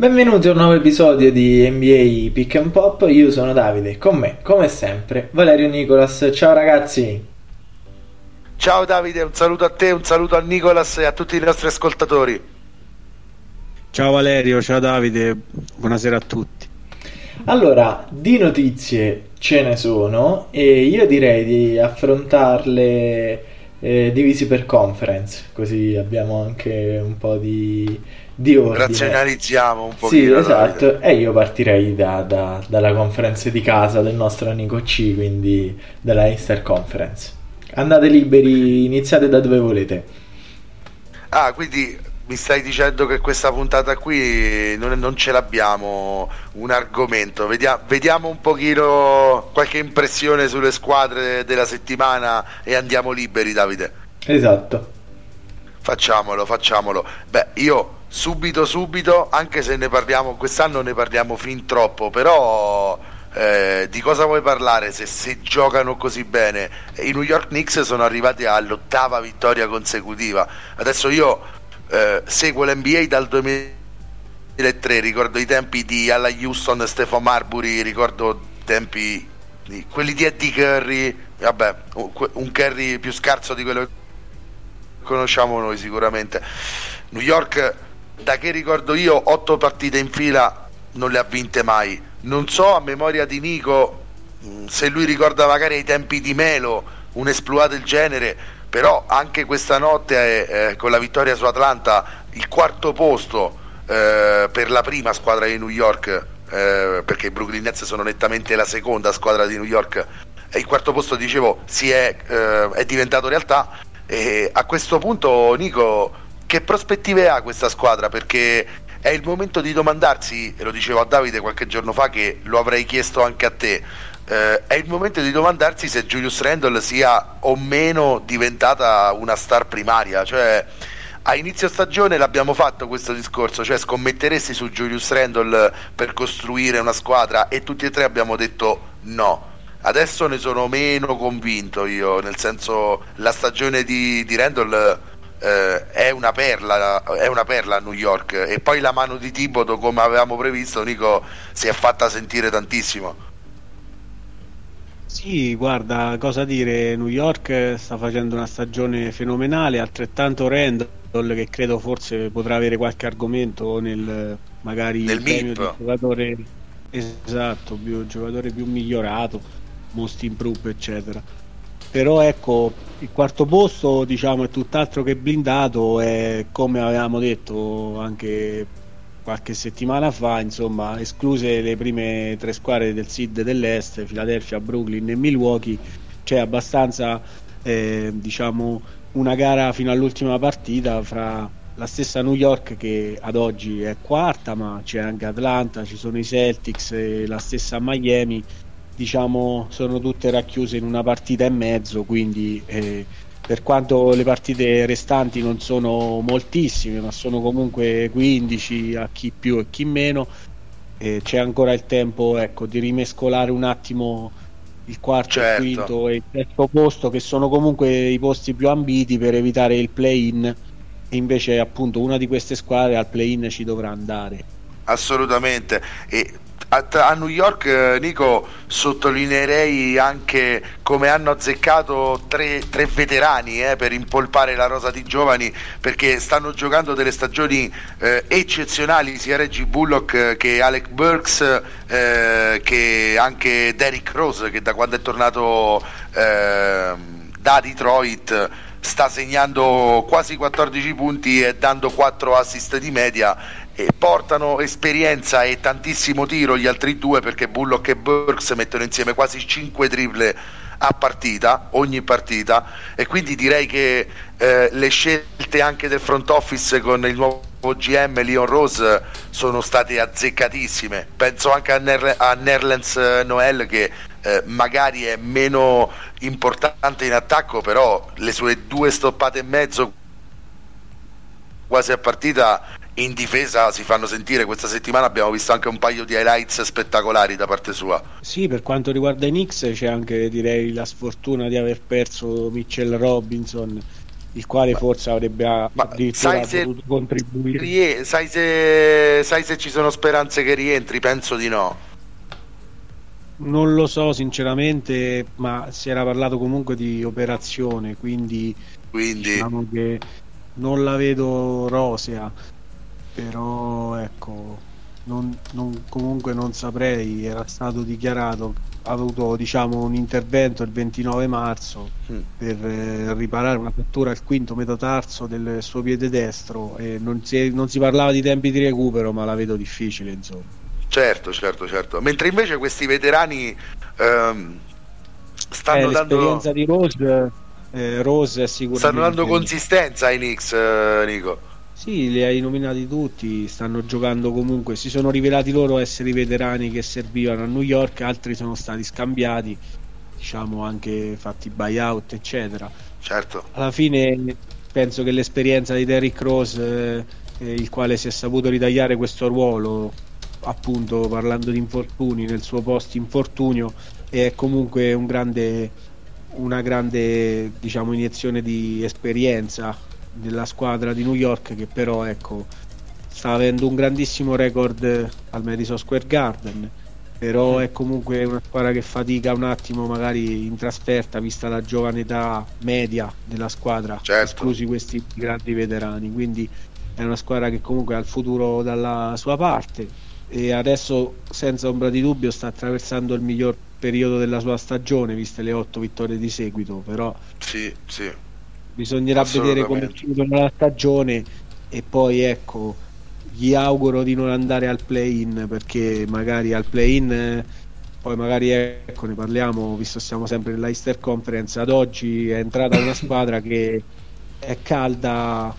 Benvenuti a un nuovo episodio di NBA Pick and Pop. Io sono Davide, con me, come sempre, Valerio Nicolas. Ciao ragazzi. Ciao Davide, un saluto a te, un saluto a Nicolas e a tutti i nostri ascoltatori. Ciao Valerio, ciao Davide, buonasera a tutti. Allora, di notizie ce ne sono e io direi di affrontarle eh, divisi per conference, così abbiamo anche un po' di, di ordine. Razionalizziamo un po'. Sì, esatto, e io partirei da, da, dalla conferenza di casa del nostro amico C, quindi dalla Easter Conference. Andate liberi, iniziate da dove volete. Ah, quindi mi stai dicendo che questa puntata qui non, non ce l'abbiamo un argomento. Vediamo, vediamo, un pochino qualche impressione sulle squadre della settimana e andiamo liberi, Davide. Esatto. Facciamolo, facciamolo. Beh, io subito, subito, anche se ne parliamo, quest'anno ne parliamo fin troppo, però eh, di cosa vuoi parlare se, se, giocano così bene? I New York Knicks sono arrivati all'ottava vittoria consecutiva. Adesso io eh, seguo l'NBA dal 2003, ricordo i tempi di Alla Houston, Stefano Marbury, ricordo tempi di, quelli di Eddie Curry, vabbè, un Curry più scarso di quello che conosciamo noi sicuramente. New York, da che ricordo io, otto partite in fila non le ha vinte mai. Non so a memoria di Nico mm, se lui ricorda magari ai tempi di Melo un esploit del genere però anche questa notte eh, con la vittoria su Atlanta il quarto posto eh, per la prima squadra di New York eh, perché i Brooklyn Nets sono nettamente la seconda squadra di New York e il quarto posto dicevo è, eh, è diventato realtà. E a questo punto Nico che prospettive ha questa squadra? Perché è il momento di domandarsi e lo dicevo a Davide qualche giorno fa che lo avrei chiesto anche a te eh, è il momento di domandarsi se Julius Randle sia o meno diventata una star primaria, cioè a inizio stagione l'abbiamo fatto questo discorso, cioè scommetteresti su Julius Randle per costruire una squadra e tutti e tre abbiamo detto no. Adesso ne sono meno convinto io, nel senso la stagione di, di Randall eh, è, una perla, è una perla a New York e poi la mano di Tibodo come avevamo previsto Nico si è fatta sentire tantissimo. Sì, guarda, cosa dire, New York sta facendo una stagione fenomenale, altrettanto Randall che credo forse potrà avere qualche argomento nel magari nel premio di giocatore esatto, più, giocatore più migliorato, most improve eccetera. Però ecco, il quarto posto diciamo è tutt'altro che blindato e come avevamo detto anche qualche settimana fa, insomma, escluse le prime tre squadre del SID dell'Est, Philadelphia, Brooklyn e Milwaukee, c'è abbastanza, eh, diciamo, una gara fino all'ultima partita fra la stessa New York che ad oggi è quarta, ma c'è anche Atlanta, ci sono i Celtics e la stessa Miami, diciamo, sono tutte racchiuse in una partita e mezzo, quindi... Eh, per quanto le partite restanti non sono moltissime, ma sono comunque 15 a chi più e chi meno, eh, c'è ancora il tempo ecco, di rimescolare un attimo il quarto, certo. il quinto e il terzo posto, che sono comunque i posti più ambiti per evitare il play-in. E invece, appunto, una di queste squadre al play-in ci dovrà andare. Assolutamente. E a, a, New York, eh, Nico, sottolineerei anche come hanno azzeccato tre, tre veterani eh, per impolpare la rosa di giovani perché stanno giocando delle stagioni eh, eccezionali sia Reggie Bullock eh, che Alec Burks eh, che anche Derrick Rose che da quando è tornato ehm, da Detroit sta segnando quasi 14 punti e dando 4 assist di media portano esperienza e tantissimo tiro gli altri due perché Bullock e Burks mettono insieme quasi 5 triple a partita, ogni partita. E quindi direi che eh, le scelte anche del front office con il nuovo GM Leon Rose sono state azzeccatissime. Penso anche a, Ner- a Nerlens Noel che eh, magari è meno importante in attacco però le sue due stoppate e mezzo quasi a partita in difesa si fanno sentire questa settimana abbiamo visto anche un paio di highlights spettacolari da parte sua sì per quanto riguarda i Knicks c'è anche direi la sfortuna di aver perso Mitchell Robinson il quale forse avrebbe addirittura sai potuto contribuire. Rie- sai, se, sai se ci sono speranze che rientri? Penso di no. Non lo so sinceramente, ma si era parlato comunque di operazione, quindi, quindi... diciamo che non la vedo rosea, però ecco, non, non, comunque non saprei, era stato dichiarato, ha avuto diciamo, un intervento il 29 marzo mm. per eh, riparare una frattura al quinto metatarso del suo piede destro e non si, non si parlava di tempi di recupero, ma la vedo difficile insomma. Certo, certo, certo. Mentre invece questi veterani ehm, stanno eh, dando... L'esperienza di Rose, eh, Rose. Stanno dando consistenza ai Knicks, eh, Nico. Sì, li hai nominati tutti, stanno giocando comunque, si sono rivelati loro essere i veterani che servivano a New York, altri sono stati scambiati, diciamo anche fatti buyout, eccetera. Certo. Alla fine penso che l'esperienza di Derrick Rose, eh, il quale si è saputo ritagliare questo ruolo, appunto parlando di infortuni nel suo post infortunio è comunque un grande, una grande diciamo, iniezione di esperienza della squadra di New York che però ecco, sta avendo un grandissimo record al Madison Square Garden. Però è comunque una squadra che fatica un attimo magari in trasferta vista la giovane età media della squadra certo. esclusi questi grandi veterani. Quindi è una squadra che comunque ha il futuro dalla sua parte e adesso senza ombra di dubbio sta attraversando il miglior periodo della sua stagione viste le otto vittorie di seguito però sì, sì. bisognerà vedere come chiudono la stagione e poi ecco gli auguro di non andare al play-in perché magari al play-in poi magari ecco ne parliamo visto siamo sempre nell'Eister Conference ad oggi è entrata una squadra che è calda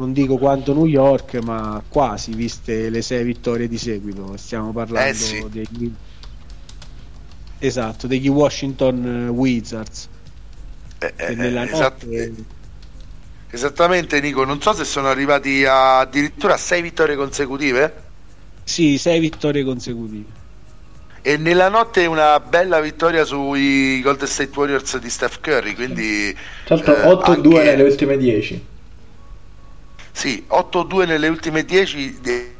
non dico quanto New York, ma quasi, viste le sei vittorie di seguito. Stiamo parlando eh sì. degli... Esatto, degli Washington Wizards. Eh, eh, esatto. notte... Esattamente, Nico. Non so se sono arrivati a, addirittura a sei vittorie consecutive. Sì, sei vittorie consecutive. E nella notte una bella vittoria sui Golden State Warriors di Steph Curry. Quindi, certo, 8-2 anche... nelle ultime 10. Sì, 8-2 nelle ultime 10 e,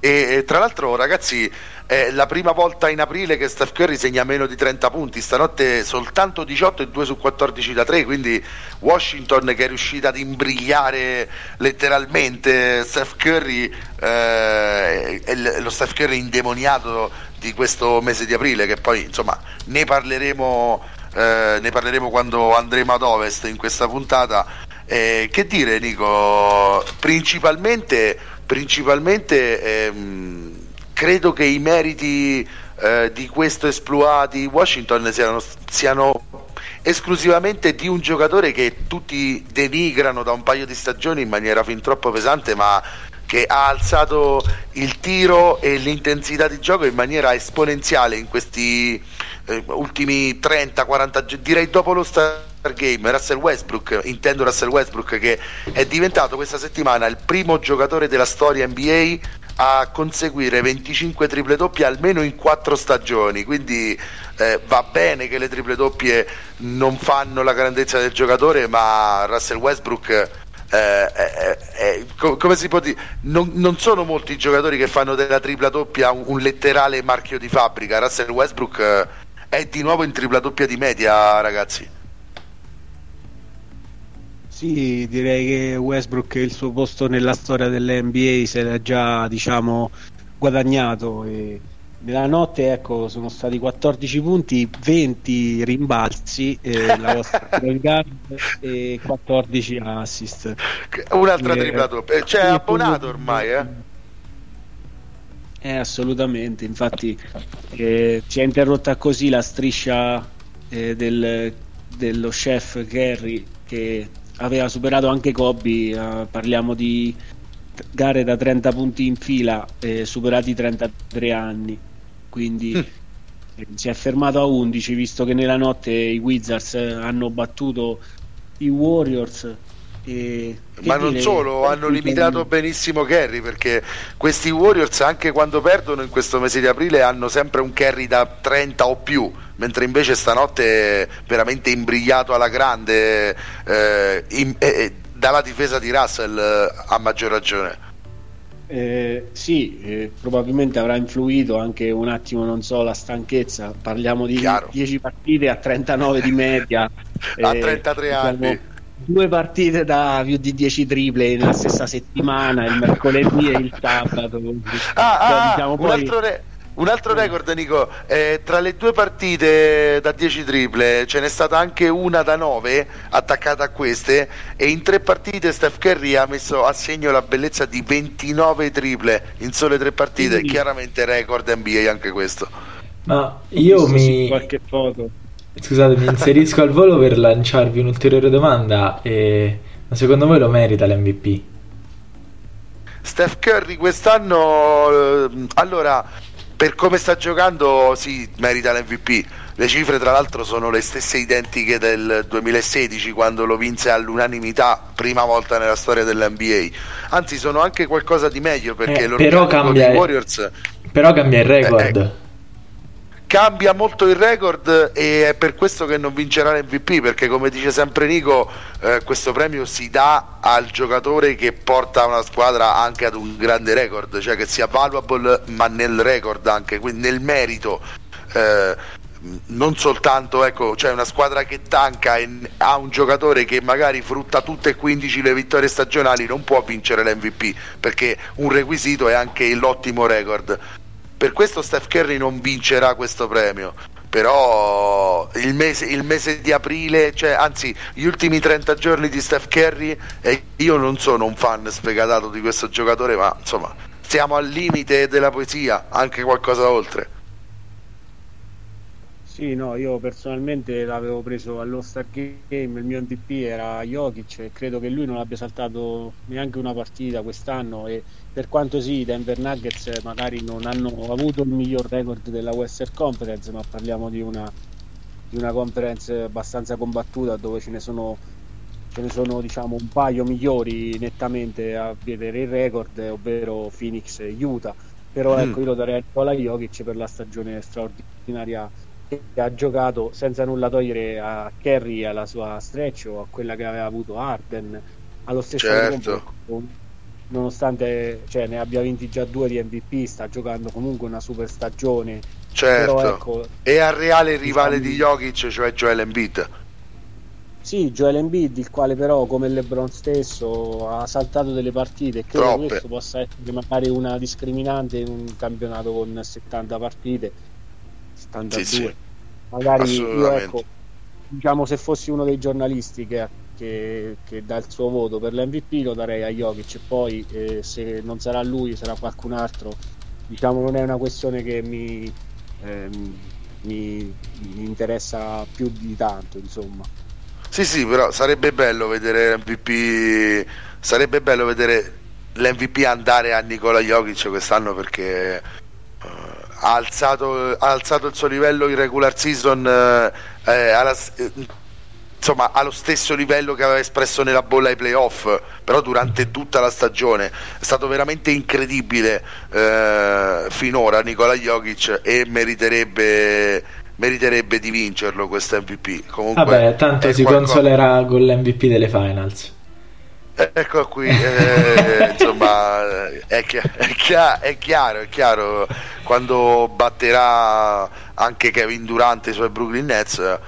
e, tra l'altro ragazzi è la prima volta in aprile che Steph Curry segna meno di 30 punti, stanotte soltanto 18 e 2 su 14 da 3, quindi Washington che è riuscita ad imbrigliare letteralmente Steph Curry, eh, lo Steph Curry indemoniato di questo mese di aprile che poi insomma ne parleremo, eh, ne parleremo quando andremo ad ovest in questa puntata eh, che dire Nico, principalmente, principalmente ehm, credo che i meriti eh, di questo esploit di Washington siano, siano esclusivamente di un giocatore che tutti denigrano da un paio di stagioni in maniera fin troppo pesante, ma che ha alzato il tiro e l'intensità di gioco in maniera esponenziale in questi eh, ultimi 30-40 direi dopo lo Star Game Russell Westbrook intendo Russell Westbrook che è diventato questa settimana il primo giocatore della storia NBA a conseguire 25 triple doppie almeno in 4 stagioni quindi eh, va bene che le triple doppie non fanno la grandezza del giocatore ma Russell Westbrook eh, eh, eh, come si può dire non, non, sono molti giocatori che fanno della tripla doppia un, un letterale marchio di fabbrica Russell Westbrook eh, è di nuovo in tripla doppia di media, ragazzi. Sì, direi che Westbrook il suo posto nella storia dell'NBA se l'ha già, diciamo, guadagnato e nella notte ecco, sono stati 14 punti, 20 rimbalzi, eh, la vostra guard e 14 assist. Un'altra tripla doppia, cioè abbonato ormai, eh? Eh, assolutamente, infatti eh, si è interrotta così la striscia eh, del, dello chef Kerry che aveva superato anche Kobe, eh, parliamo di gare da 30 punti in fila, eh, superati 33 anni, quindi mm. si è fermato a 11 visto che nella notte i Wizards hanno battuto i Warriors E, Ma non solo, hanno limitato benissimo Kerry perché questi Warriors anche quando perdono in questo mese di aprile hanno sempre un carry da 30 o più, mentre invece stanotte veramente imbrigliato alla grande eh, in, eh, dalla difesa di Russell eh, a maggior ragione. Eh, sì, eh, probabilmente avrà influito anche un attimo, non so, la stanchezza. Parliamo di Chiaro. 10 partite a 39 di media. a 33 eh, anni. Diciamo, due partite da più di 10 triple nella stessa settimana, il mercoledì e il sabato. Ah, ah, diciamo, poi... un altro re un altro record, Nico, eh, tra le due partite da 10 triple ce n'è stata anche una da 9 attaccata a queste e in tre partite Steph Curry ha messo a segno la bellezza di 29 triple in sole tre partite, sì. chiaramente record NBA anche questo. Ma io mi... qualche foto. Scusate, mi inserisco al volo per lanciarvi un'ulteriore domanda. E... Ma secondo voi lo merita l'MVP? Steph Curry quest'anno... Eh, allora per come sta giocando sì, merita l'MVP. Le cifre tra l'altro sono le stesse identiche del 2016 quando lo vinse all'unanimità, prima volta nella storia dell'NBA. Anzi, sono anche qualcosa di meglio perché eh, però cambia, Warriors però cambia il record. Eh, eh, cambia molto il record e è per questo che non vincerà l'MVP perché come dice sempre Nico eh, questo premio si dà al giocatore che porta una squadra anche ad un grande record cioè che sia valuable ma nel record anche quindi nel merito. Eh, non soltanto ecco, cioè una squadra che tanca e ha un giocatore che magari frutta tutte e 15 le vittorie stagionali non può vincere l'MVP perché un requisito è anche l'ottimo record per questo Steph Curry non vincerà questo premio. Però il mese, il mese di aprile, cioè, anzi gli ultimi 30 giorni di Steph Curry, e io non sono un fan sfegatato di questo giocatore, ma insomma siamo al limite della poesia, anche qualcosa oltre. Sì, no, io personalmente l'avevo preso allo Star Game, il mio MVP era Jokic e credo che lui non abbia saltato neanche una partita quest'anno e per quanto sì, i Denver Nuggets magari non hanno avuto il miglior record della Western Conference, ma parliamo di una, di una conference abbastanza combattuta dove ce ne sono, ce ne sono diciamo, un paio migliori nettamente a vedere il record, ovvero Phoenix e Utah. Però mm. ecco, io lo darei a Nicola Jokic per la stagione straordinaria che ha giocato senza nulla togliere a Kerry alla sua stretch o a quella che aveva avuto Arden. Allo stesso certo. tempo nonostante cioè, ne abbia vinti già due di MVP sta giocando comunque una super stagione. Certo. Però, ecco, e al reale rivale diciamo... di Jokic cioè Joel Embiid. Sì, Joel Embiid, il quale però come LeBron stesso ha saltato delle partite e credo che questo possa essere magari una discriminante in un campionato con 70 partite 72 sì, sì. magari io ecco diciamo se fossi uno dei giornalisti che, che, che dà il suo voto per l'MVP lo darei a Jokic. E poi eh, se non sarà lui sarà qualcun altro. Diciamo non è una questione che mi, ehm, mi, mi interessa più di tanto insomma. Sì sì però sarebbe bello vedere l'MVP sarebbe bello vedere l'MVP andare a Nicola Jokic quest'anno perché ha alzato, ha alzato il suo livello in regular season eh, eh alla, eh, insomma allo stesso livello che aveva espresso nella bolla ai playoff però durante tutta la stagione. È stato veramente incredibile eh, finora Nicola Jokic e meriterebbe meriterebbe di vincerlo questo MVP comunque vabbè tanto si qualcosa... consolerà con l'MVP delle finals Ecco qui, eh, insomma, è, chi- è, chi- è, chiaro, è chiaro, quando batterà anche Kevin Durant i suoi Brooklyn Nets,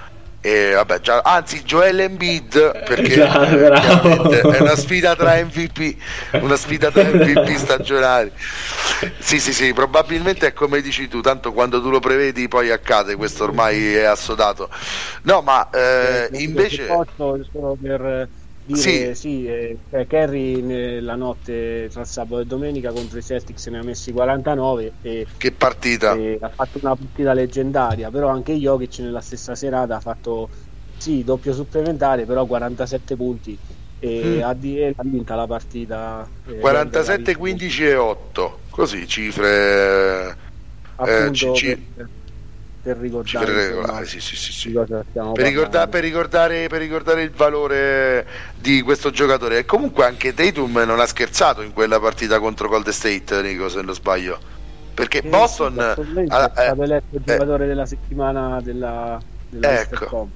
e vabbè, già, anzi Joel Embiid perché esatto, è una sfida tra MVP una sfida tra MVP stagionali. Sì sì sì probabilmente è come dici tu tanto quando tu lo prevedi poi accade questo ormai è assodato. No ma eh, eh invece posso solo per dire sì, sì eh, cioè Kerry la notte tra sabato e domenica contro i Celtics ne ha messi 49 e, che partita. e ha fatto una partita leggendaria però anche Jokic nella stessa serata ha fatto sì doppio supplementare però 47 punti e mm. ha, di, ha vinta la partita eh, 47 15 e 8 così cifre appunto eh, ci, ci... per ricordare, per, regolare, sì, sì, sì, per, ricorda- per, ricordare, per, ricordare, il valore di questo giocatore. E comunque anche Tatum non ha scherzato in quella partita contro Gold State, Nico, se non sbaglio. Perché Boston è stato eletto il giocatore eh, della settimana della, della ecco.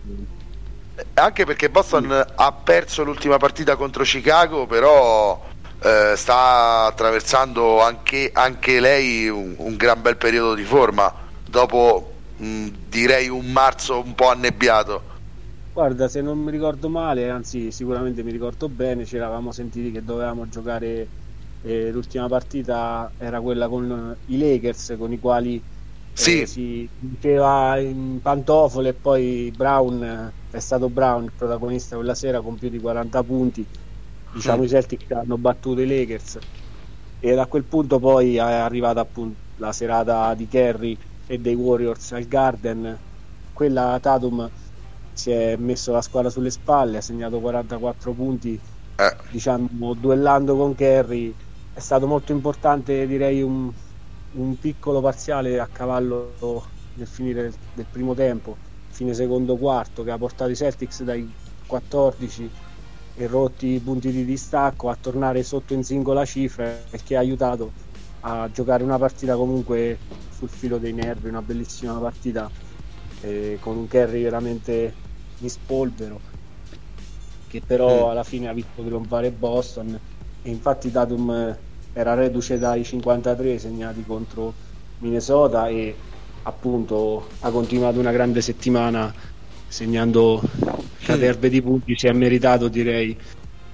Anche perché Boston ha perso l'ultima partita contro Chicago, però eh, sta attraversando anche, anche lei un, un gran bel periodo di forma dopo Mm, direi un marzo un po' annebbiato. Guarda, se non mi ricordo male, anzi sicuramente mi ricordo bene, ci eravamo sentiti che dovevamo giocare eh, l'ultima partita era quella con i Lakers con i quali eh, sì. si diceva in pantofole e poi Brown è stato Brown il protagonista quella sera con più di 40 punti diciamo mm. i Celtics hanno battuto i Lakers e da quel punto poi è arrivata appunto la serata di Kerry e dei Warriors al Garden. Quella Tatum si è messo la squadra sulle spalle ha segnato 44 punti eh. diciamo duellando con Kerry è stato molto importante direi un, un piccolo parziale a cavallo nel finire del, del primo tempo. Fine secondo quarto che ha portato i Celtics dai 14 e rotti i punti di distacco a tornare sotto in singola cifra e che ha aiutato a giocare una partita comunque sul filo dei nervi, una bellissima partita eh, con un carry veramente di spolvero che però mm. alla fine ha visto trionfare Boston. E infatti Tatum era reduce dai 53 segnati contro Minnesota e appunto ha continuato una grande settimana segnando caterve di punti. Si è meritato direi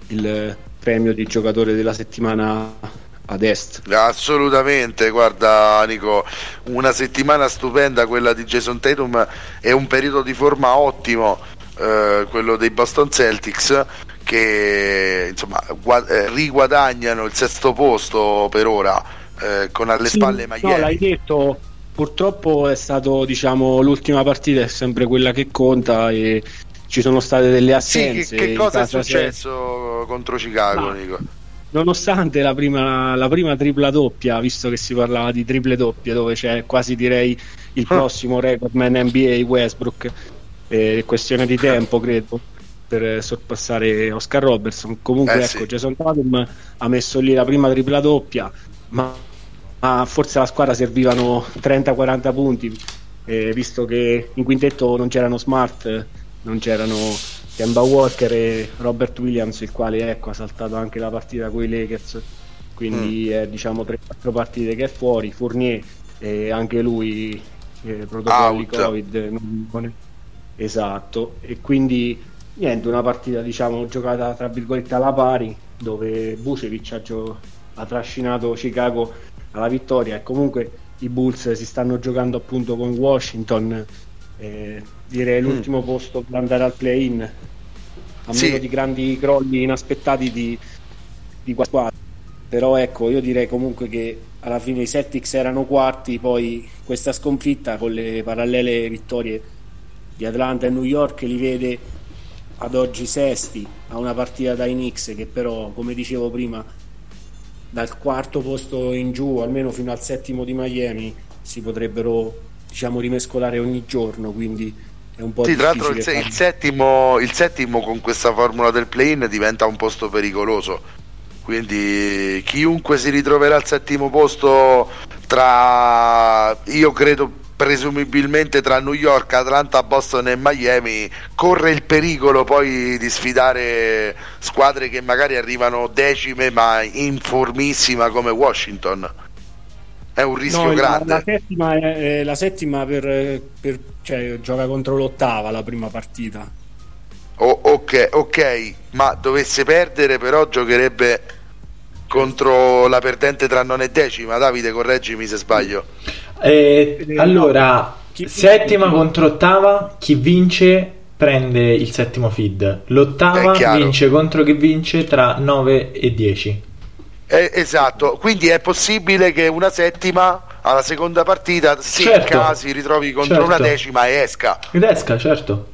il premio di giocatore della settimana ad est. Assolutamente, guarda Nico, una settimana stupenda quella di Jason Tatum e un periodo di forma ottimo, eh, quello dei Boston Celtics che insomma guad- eh, riguadagnano il sesto posto per ora eh, con alle sì, spalle Miami. No, l'hai detto, purtroppo è stato diciamo l'ultima partita è sempre quella che conta e ci sono state delle assenze. Sì, che, che cosa è successo se... contro Chicago, no. Nico? Nonostante la prima, la prima, tripla doppia, visto che si parlava di triple doppie, dove c'è quasi direi il ah. prossimo recordman NBA Westbrook, è questione di tempo credo per sorpassare Oscar Robertson. Comunque, eh, ecco, sì. Jason Tatum ha messo lì la prima tripla doppia, ma, ma forse alla squadra servivano 30-40 punti, eh, visto che in quintetto non c'erano Smart, non c'erano Kemba Walker e Robert Williams, il quale ecco, ha saltato anche la partita con i Lakers, quindi mm. è diciamo 3-4 partite che è fuori. Fournier, eh, anche lui, eh, protocolli Out. Covid, non, non è... esatto, e quindi niente, una partita diciamo giocata tra virgolette alla pari, dove Bucevic ha, gio- ha trascinato Chicago alla vittoria e comunque i Bulls si stanno giocando appunto con Washington. Eh, direi mm. l'ultimo posto per andare al play-in a sì. meno di grandi crolli inaspettati di, di squadra però ecco io direi comunque che alla fine i Celtics erano quarti poi questa sconfitta con le parallele vittorie di Atlanta e New York li vede ad oggi sesti a una partita dai Knicks che però come dicevo prima dal quarto posto in giù almeno fino al settimo di Miami si potrebbero diciamo rimescolare ogni giorno quindi è un po' sì, tra l'altro il, il, settimo, il settimo con questa formula del play-in diventa un posto pericoloso. Quindi chiunque si ritroverà al settimo posto tra io credo presumibilmente tra New York, Atlanta, Boston e Miami corre il pericolo poi di sfidare squadre che magari arrivano decime ma in formissima come Washington è un rischio no, grande. La, la, settima, è, la settima per, per, cioè, gioca contro l'ottava la prima partita. Oh, ok, ok, ma dovesse perdere però giocherebbe contro la perdente tra non e decima. Davide, correggimi se sbaglio. Eh, allora, chi... settima contro ottava, chi vince prende il settimo feed. L'ottava vince contro chi vince tra 9 e 10. Eh, esatto, quindi è possibile che una settima alla seconda partita, se certo. casi ritrovi contro certo. una decima e esca. Ed esca, certo.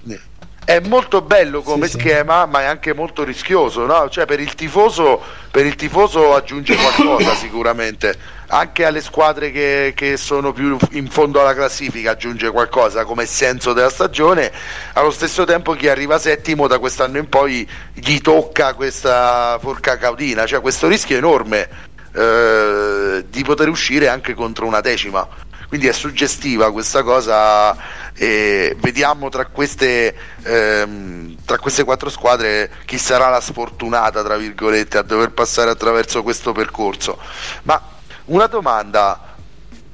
è molto bello come Sì, sì. schema, ma è anche molto rischioso, no? Cioè, per il tifoso, per il tifoso aggiunge qualcosa sicuramente. Anche alle squadre che, che sono più in fondo alla classifica aggiunge qualcosa come senso della stagione. Allo stesso tempo chi arriva settimo da quest'anno in poi gli tocca questa forca caudina, cioè questo rischio enorme eh, di poter uscire anche contro una decima. Quindi è suggestiva questa cosa e vediamo tra queste, ehm, tra queste quattro squadre chi sarà la sfortunata, tra virgolette, a dover passare attraverso questo percorso. Ma una domanda,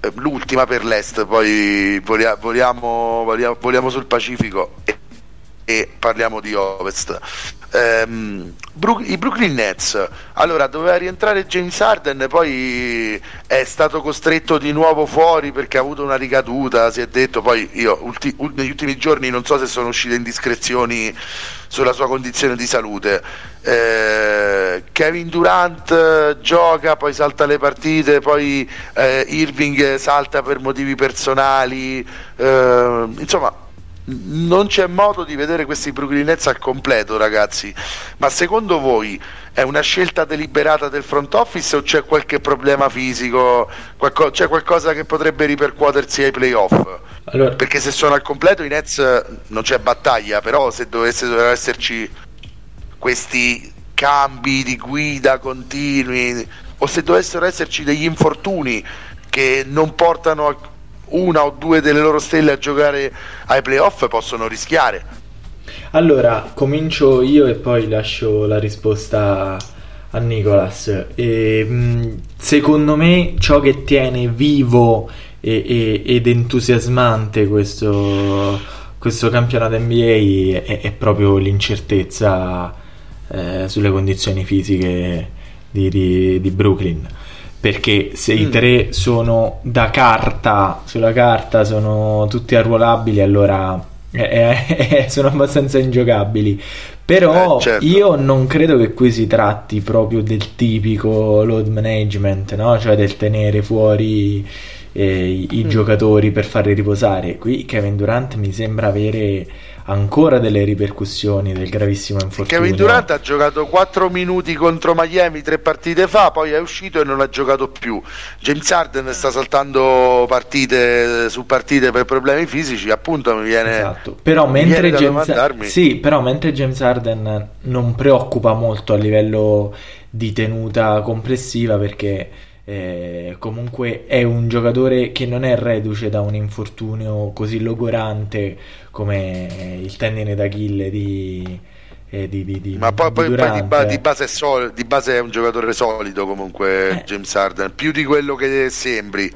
eh, l'ultima per l'Est, poi vogliamo, vogliamo sul Pacifico e, e parliamo di Ovest. Ehm, I Brooklyn Nets, allora doveva rientrare James Harden, poi è stato costretto di nuovo fuori perché ha avuto una ricaduta, si è detto, poi io ulti- ul- negli ultimi giorni non so se sono uscite indiscrezioni sulla sua condizione di salute. Eh, Kevin Durant eh, gioca, poi salta le partite, poi eh, Irving salta per motivi personali, eh, insomma non c'è modo di vedere questi Brooklyn Nets al completo, ragazzi. Ma secondo voi è una scelta deliberata del front office o c'è qualche problema fisico? Qualco- c'è qualcosa che potrebbe ripercuotersi ai playoff? Allora, Perché se sono al completo i Nets eh, non c'è battaglia, però se dovesse dovessero esserci questi cambi di guida continui o se dovessero esserci degli infortuni che non portano a- una o due delle loro stelle a giocare ai playoff possono rischiare. allora, comincio io e poi lascio la risposta a Nicolas. E, mh, secondo me ciò che tiene vivo e- e- ed entusiasmante questo, questo campionato NBA è, è proprio l'incertezza eh, sulle condizioni fisiche di, di- di Brooklyn. Perché se i Mm. tre sono da carta, sulla carta sono tutti arruolabili, allora eh, eh, sono abbastanza ingiocabili. Però Eh, certo. io non credo che qui si tratti proprio del tipico load management, no? Cioè del tenere fuori eh, i, i Mm. giocatori per farli riposare. Qui Kevin Durant mi sembra avere ancora delle ripercussioni del gravissimo infortunio. Kevin Durant ha giocato 4 minuti contro Miami tre partite fa, poi è uscito e non ha giocato più. James Harden sta saltando partite su partite per problemi fisici, appunto mi viene... Esatto. Però mentre, James... sì, però mentre James Harden non preoccupa molto a livello di tenuta complessiva perché eh, comunque è un giocatore che non è reduce da un infortunio così logorante come il tendine d'Achille di, eh, di, di, di- Ma poi, di poi- poi ba- di base è sol- di base è un giocatore solido comunque Eh. James Harden, più di quello che sembri.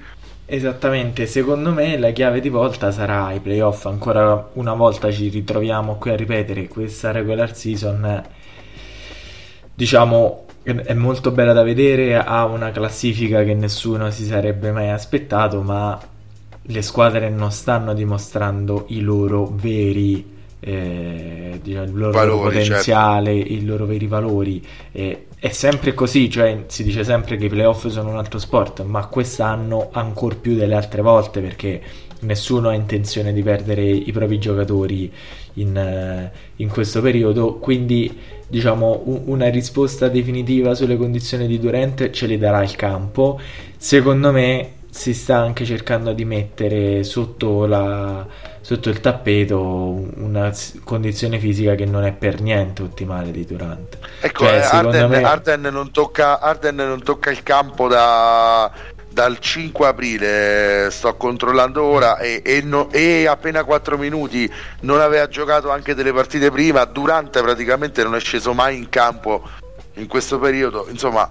Esattamente, secondo me la chiave di volta sarà ai playoff. Ancora una volta ci ritroviamo qui a ripetere questa regular season. Diciamo è molto bella da vedere, ha una classifica che nessuno si sarebbe mai aspettato, ma le squadre non stanno dimostrando i loro veri eh, diciamo, il loro Valori, potenziale, i loro veri valori. Eh, è sempre così, cioè si dice sempre che i playoff sono un altro sport, ma quest'anno ancora più delle altre volte perché nessuno ha intenzione di perdere i propri giocatori in, eh, in questo periodo, quindi diciamo u- una risposta definitiva sulle condizioni di Durant ce li darà il campo. Secondo me si sta anche cercando di mettere sotto, la, sotto il tappeto una condizione fisica che non è per niente ottimale di Durant. Ecco, Cioè, eh, Harden, me- Harden non tocca, Harden non tocca il campo da- dal 5 aprile, sto controllando ora, e, e no- e appena 4 minuti non aveva giocato anche delle partite prima, Durante praticamente non è sceso mai in campo in questo periodo, insomma,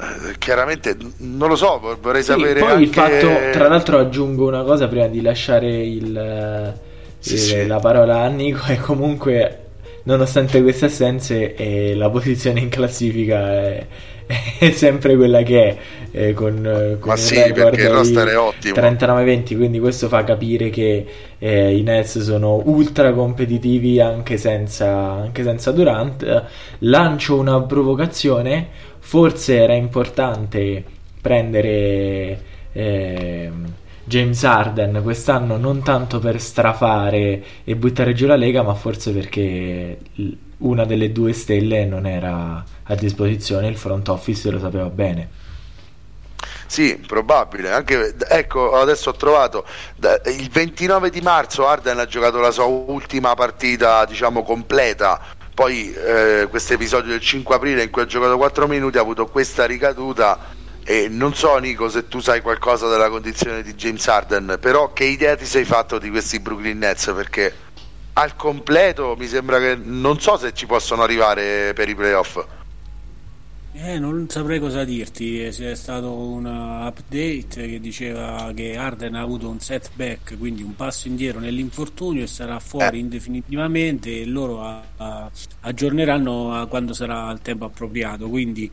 eh, chiaramente non lo so, vor- vorrei Sì, sapere poi anche... il fatto, tra l'altro aggiungo una cosa prima di lasciare il, eh, Sì, il- sì. la parola a Nico è comunque nonostante queste assenze eh, la posizione in classifica è, è sempre quella che è eh, con, eh, con Ma sì, perché il roster è ottimo. 39-20 quindi questo fa capire che eh, i Nets sono ultra competitivi anche senza, anche senza Durant Eh, lancio una provocazione forse era importante prendere ehm, James Harden quest'anno non tanto per strafare e buttare giù la Lega, ma forse perché una delle due stelle non era a disposizione, il front office lo sapeva bene. Sì, probabile. Anche, ecco, adesso ho trovato il 29 di marzo Arden ha giocato la sua ultima partita, diciamo, completa. Poi eh, questo episodio del 5 aprile in cui ha giocato 4 minuti ha avuto questa ricaduta e non so Nico se tu sai qualcosa della condizione di James Arden, però che idea ti sei fatto di questi Brooklyn Nets? Perché al completo mi sembra che non so se ci possono arrivare per i playoff. Eh, non saprei cosa dirti, c'è stato un update che diceva che Arden ha avuto un setback, quindi un passo indietro nell'infortunio e sarà fuori eh. indefinitivamente e loro a, a, aggiorneranno a quando sarà il tempo appropriato, quindi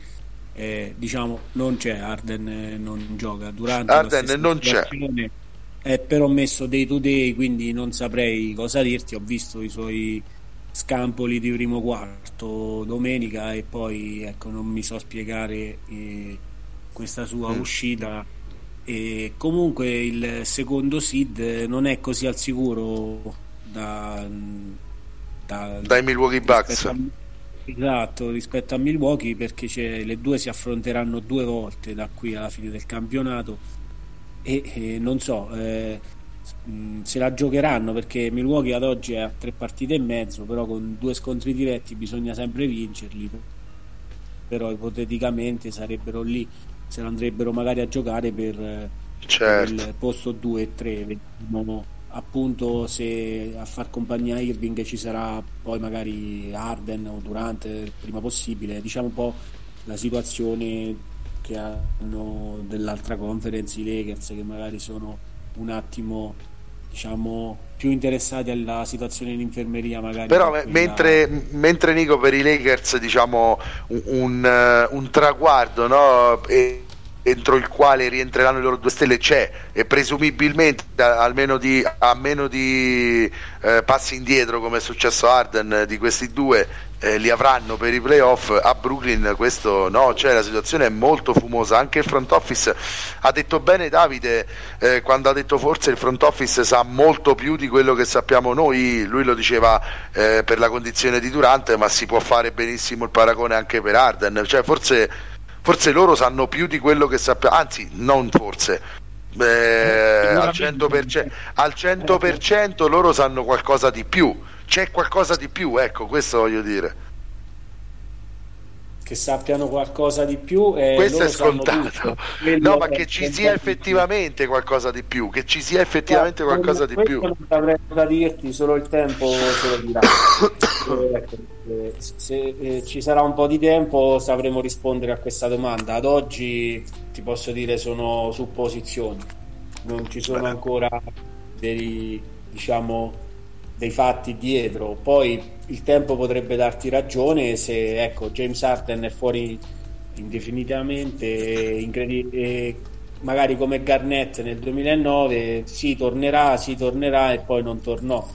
eh, diciamo non c'è, Arden eh, non gioca durante Arden non c'è. È però messo day to day, quindi non saprei cosa dirti, ho visto i suoi scampoli di primo quarto domenica e poi ecco non mi so spiegare eh, questa sua mm. uscita. E comunque il secondo seed non è così al sicuro da, da dai Milwaukee Bucks esatto rispetto a Milwaukee perché le due si affronteranno due volte da qui alla fine del campionato. E, e non so eh, se la giocheranno perché Milwaukee ad oggi è a tre partite e mezzo però con due scontri diretti bisogna sempre vincerli. Però ipoteticamente sarebbero lì se andrebbero magari a giocare per, certo. per il posto 2 e 3 vediamo appunto se a far compagnia a Irving ci sarà poi magari Arden o Durante prima possibile diciamo un po' la situazione che hanno dell'altra conference i Lakers che magari sono un attimo diciamo più interessati alla situazione in infermeria magari però quella... mentre, mentre, Nico per i Lakers diciamo un, un, un traguardo no? e, entro il quale rientreranno le loro due stelle c'è e presumibilmente almeno di, a meno di eh, passi indietro come è successo a Arden di questi due eh, li avranno per i playoff a Brooklyn. Questo no, cioè la situazione è molto fumosa. Anche il front office ha detto bene Davide eh, quando ha detto forse il front office sa molto più di quello che sappiamo noi. Lui lo diceva eh, per la condizione di Durante ma si può fare benissimo il paragone anche per Arden. Cioè forse, forse loro sanno più di quello che sappiamo anzi non forse eh, al 100%, al 100% loro sanno qualcosa di più c'è qualcosa di più, ecco, questo voglio dire. Che sappiano qualcosa di più. Questo è scontato. No, ma che ci sia effettivamente qualcosa di più, che ci sia effettivamente no, qualcosa di più. Non avrei da dirti, solo il tempo ce lo dirà. eh, ecco, eh, se eh, ci sarà un po' di tempo sapremo rispondere a questa domanda. Ad oggi ti posso dire sono supposizioni, non ci sono ancora dei diciamo dei fatti dietro. Poi il tempo potrebbe darti ragione se ecco, James Harden è fuori indefinitivamente, incredibile. Magari come Garnett nel 2009 si tornerà, si tornerà e poi non tornò.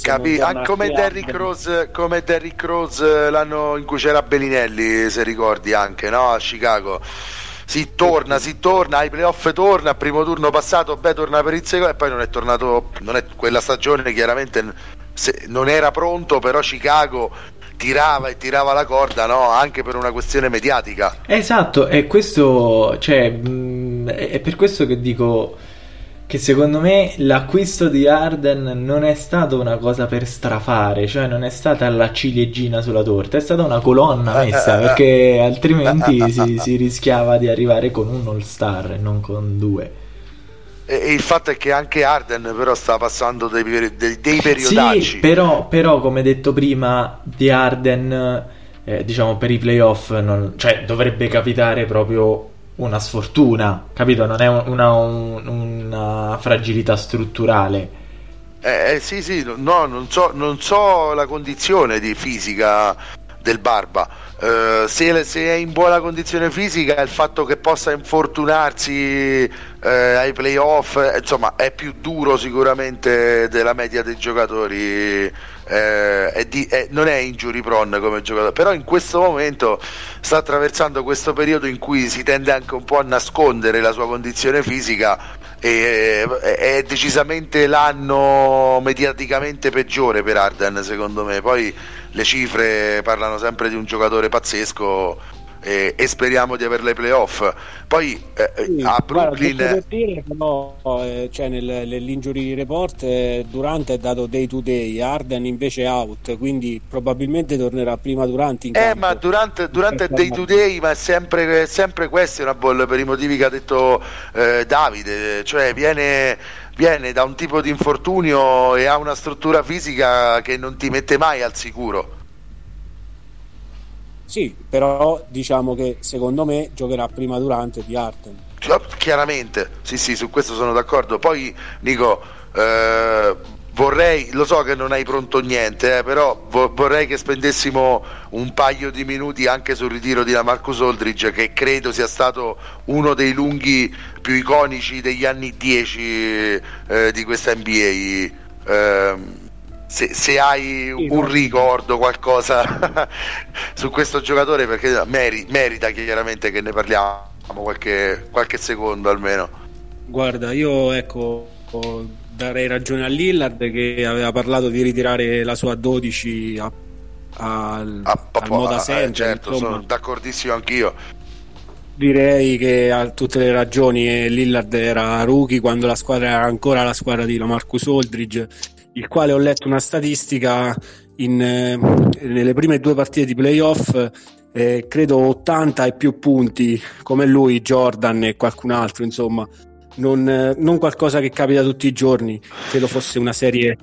Capi- anche come Derrick, Rose, come Derrick Rose l'anno in cui c'era Bellinelli, se ricordi anche no? a Chicago si torna, si torna, ai playoff torna, primo turno passato, beh torna per il secondo e poi non è tornato, non è quella stagione chiaramente se, non era pronto, però Chicago tirava e tirava la corda no? anche per una questione mediatica. Esatto, e questo, cioè, mh, è per questo che dico che secondo me l'acquisto di Arden non è stato una cosa per strafare, cioè non è stata la ciliegina sulla torta, è stata una colonna messa perché altrimenti si, si rischiava di arrivare con un all star e non con due. E, il fatto è che anche Arden però sta passando dei, dei, dei periodacci. Sì, però, però come detto prima di Arden, eh, diciamo per i playoff, non, cioè dovrebbe capitare proprio una sfortuna, capito? Non è una, una, una fragilità strutturale. Eh, eh, sì, sì, no, non so, non so la condizione di fisica del Barba. Uh, se, se, è in buona condizione fisica, il fatto che possa infortunarsi uh, ai playoff, insomma, è più duro sicuramente della media dei giocatori eh, è di, è, non è injury prone come giocatore, però in questo momento sta attraversando questo periodo in cui si tende anche un po' a nascondere la sua condizione fisica e, è decisamente l'anno mediaticamente peggiore per Arden secondo me. Poi le cifre parlano sempre di un giocatore pazzesco e, e speriamo di averle ai playoff. Poi eh, sì, a Brooklyn. Guarda, dire, però, eh, cioè nel, nell'injury report eh, Durante è dato day to day, Arden invece è out, quindi probabilmente tornerà prima Durante in eh, campo. ma Durante, Durante è day to day, ma è sempre, sempre questionable per i motivi che ha detto eh, Davide, cioè viene viene da un tipo di infortunio e ha una struttura fisica che non ti mette mai al sicuro. Sì, però diciamo che secondo me giocherà prima Durante di. Cioè, chiaramente, sì, sì, su questo sono d'accordo. Poi, Nico, eh, vorrei, lo so che non hai pronto niente, eh, però vo- vorrei che spendessimo un paio di minuti anche sul ritiro di Marcus Aldridge, che credo sia stato uno dei lunghi più iconici degli anni 10 eh, di questa NBA. Eh, se, se, hai un ricordo, qualcosa su questo giocatore, perché meri, merita chiaramente che ne parliamo qualche, qualche secondo almeno. Guarda, io ecco darei ragione a Lillard che aveva parlato di ritirare la sua 12 a, a, al, a, al Moda eh, Center. certo, insomma. sono d'accordissimo anch'io. Direi che ha tutte le ragioni Lillard era rookie quando la squadra era ancora la squadra di Lamarcus Aldridge il quale ho letto una statistica in, eh, nelle prime due partite di playoff, eh, credo 80 e più punti, come lui, Jordan e qualcun altro, insomma, non, eh, non qualcosa che capita tutti i giorni, credo fosse una serie,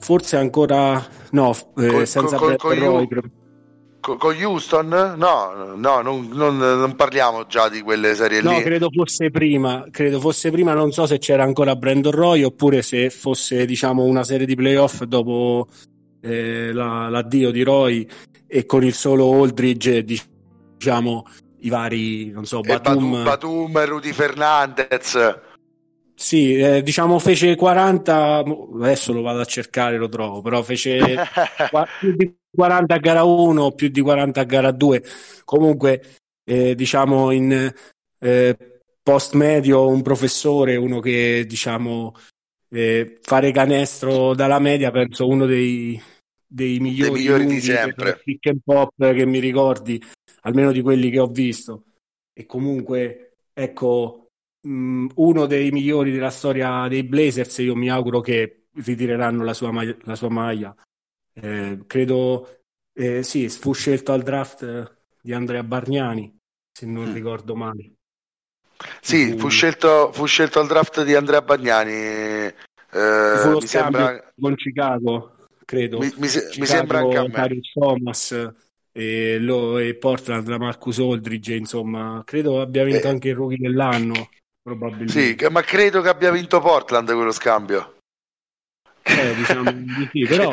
forse ancora, no, eh, Col- senza col- col- Roy, con, Houston? No, no non, non, non, parliamo già di quelle serie no, lì. No, credo fosse prima, credo fosse prima, non so se c'era ancora Brandon Roy oppure se fosse diciamo una serie di playoff dopo eh, la, l'addio di Roy e con il solo Aldridge diciamo i vari, non so, Batum, Batum e Rudy Fernandez. Sì, eh, diciamo fece 40, adesso lo vado a cercare, lo trovo, però fece più di 40 a gara 1, più di 40 a gara 2. Comunque, eh, diciamo in eh, post medio un professore, uno che diciamo eh, fare canestro dalla media, penso uno dei, dei migliori, dei migliori di sempre. Pick and pop che mi ricordi, almeno di quelli che ho visto. E comunque, ecco, uno dei migliori della storia dei Blazers. Io mi auguro che ritireranno la sua maglia. La sua maglia. Eh, credo, eh, sì, fu scelto al draft di Andrea Bargnani, se non mm. ricordo male. Sì, fu scelto, fu scelto al draft di Andrea Bagnani. Eh, mi sembra con Chicago, credo. Mi, mi, Chicago, mi sembra anche a me. Darius Thomas e, lo, e Portland da Marcus Aldridge, insomma, credo abbia vinto eh. anche il rookie dell'anno. Probabilmente. Sì, ma credo che abbia vinto Portland quello scambio. Eh, diciamo di sì, però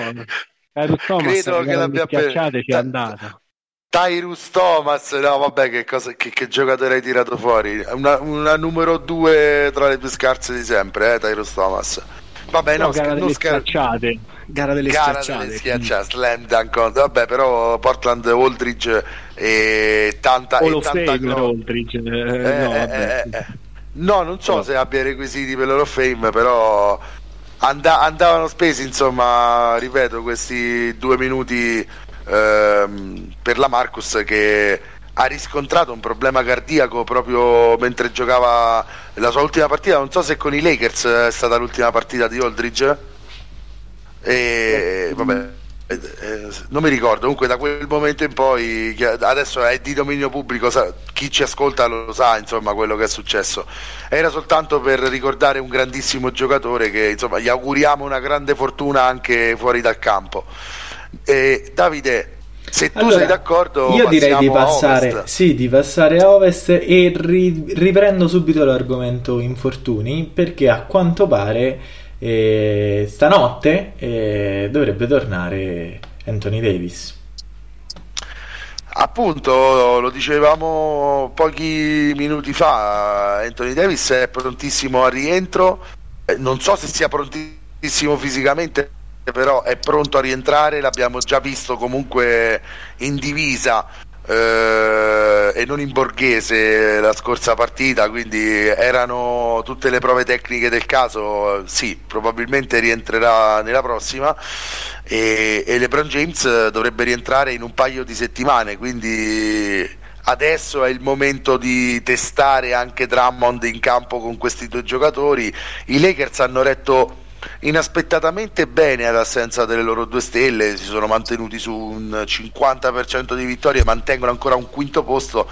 Tyrus Thomas credo che l'abbia per... ci è andato. Tyrus Thomas, no vabbè che, cosa, che, che giocatore hai tirato fuori? Una, una, numero due tra le più scarse di sempre, eh, Tyrus Thomas. Vabbè, no, no gara delle scher- schiacciate. Gara delle gara schiacciate. Delle schiacciate slam dunk. Vabbè, però Portland Aldridge e tanta... Hall e tanta Fame Aldridge. Eh, no, vabbè, eh, no, non so no. se abbia i requisiti per l'Hall of Fame, però and- andavano spesi, insomma, ripeto, questi due minuti ehm, per la Marcus che ha riscontrato un problema cardiaco proprio mentre giocava la sua ultima partita. Non so se con i Lakers è stata l'ultima partita di Aldridge. E vabbè, eh, non mi ricordo. Comunque, da quel momento in poi, adesso è di dominio pubblico. Chi ci ascolta lo sa, insomma, quello che è successo. Era soltanto per ricordare un grandissimo giocatore che insomma gli auguriamo una grande fortuna anche fuori dal campo. E, Davide, se tu allora, sei d'accordo, io direi di passare, sì, di passare a ovest e ri- riprendo subito l'argomento infortuni perché a quanto pare eh, stanotte eh, dovrebbe tornare Anthony Davis. Appunto, lo dicevamo pochi minuti fa, Anthony Davis è prontissimo al rientro, eh, non so se sia prontissimo fisicamente però è pronto a rientrare, l'abbiamo già visto comunque in divisa eh, e non in borghese la scorsa partita, quindi erano tutte le prove tecniche del caso, sì, probabilmente rientrerà nella prossima e, e LeBron James dovrebbe rientrare in un paio di settimane, quindi adesso è il momento di testare anche Drummond in campo con questi due giocatori. I Lakers hanno retto inaspettatamente bene all'assenza delle loro due stelle, si sono mantenuti su un 50% di vittorie, mantengono ancora un quinto posto.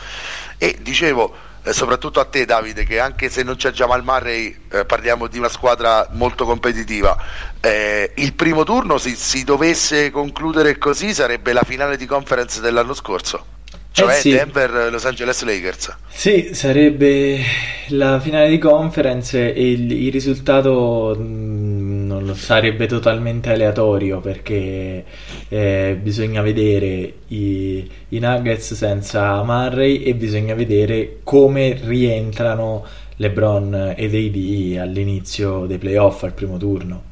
E dicevo eh, soprattutto a te Davide che anche se non c'è Jamal Murray eh, parliamo di una squadra molto competitiva. Eh, il primo turno se si dovesse concludere così sarebbe la finale di conference dell'anno scorso cioè eh sì. Denver Los Angeles Lakers. Sì, sarebbe la finale di conference e il, il risultato mh, mm, non lo sarebbe totalmente aleatorio perché eh, bisogna vedere i, i, Nuggets senza Murray e bisogna vedere come rientrano LeBron ed AD all'inizio dei playoff al primo turno.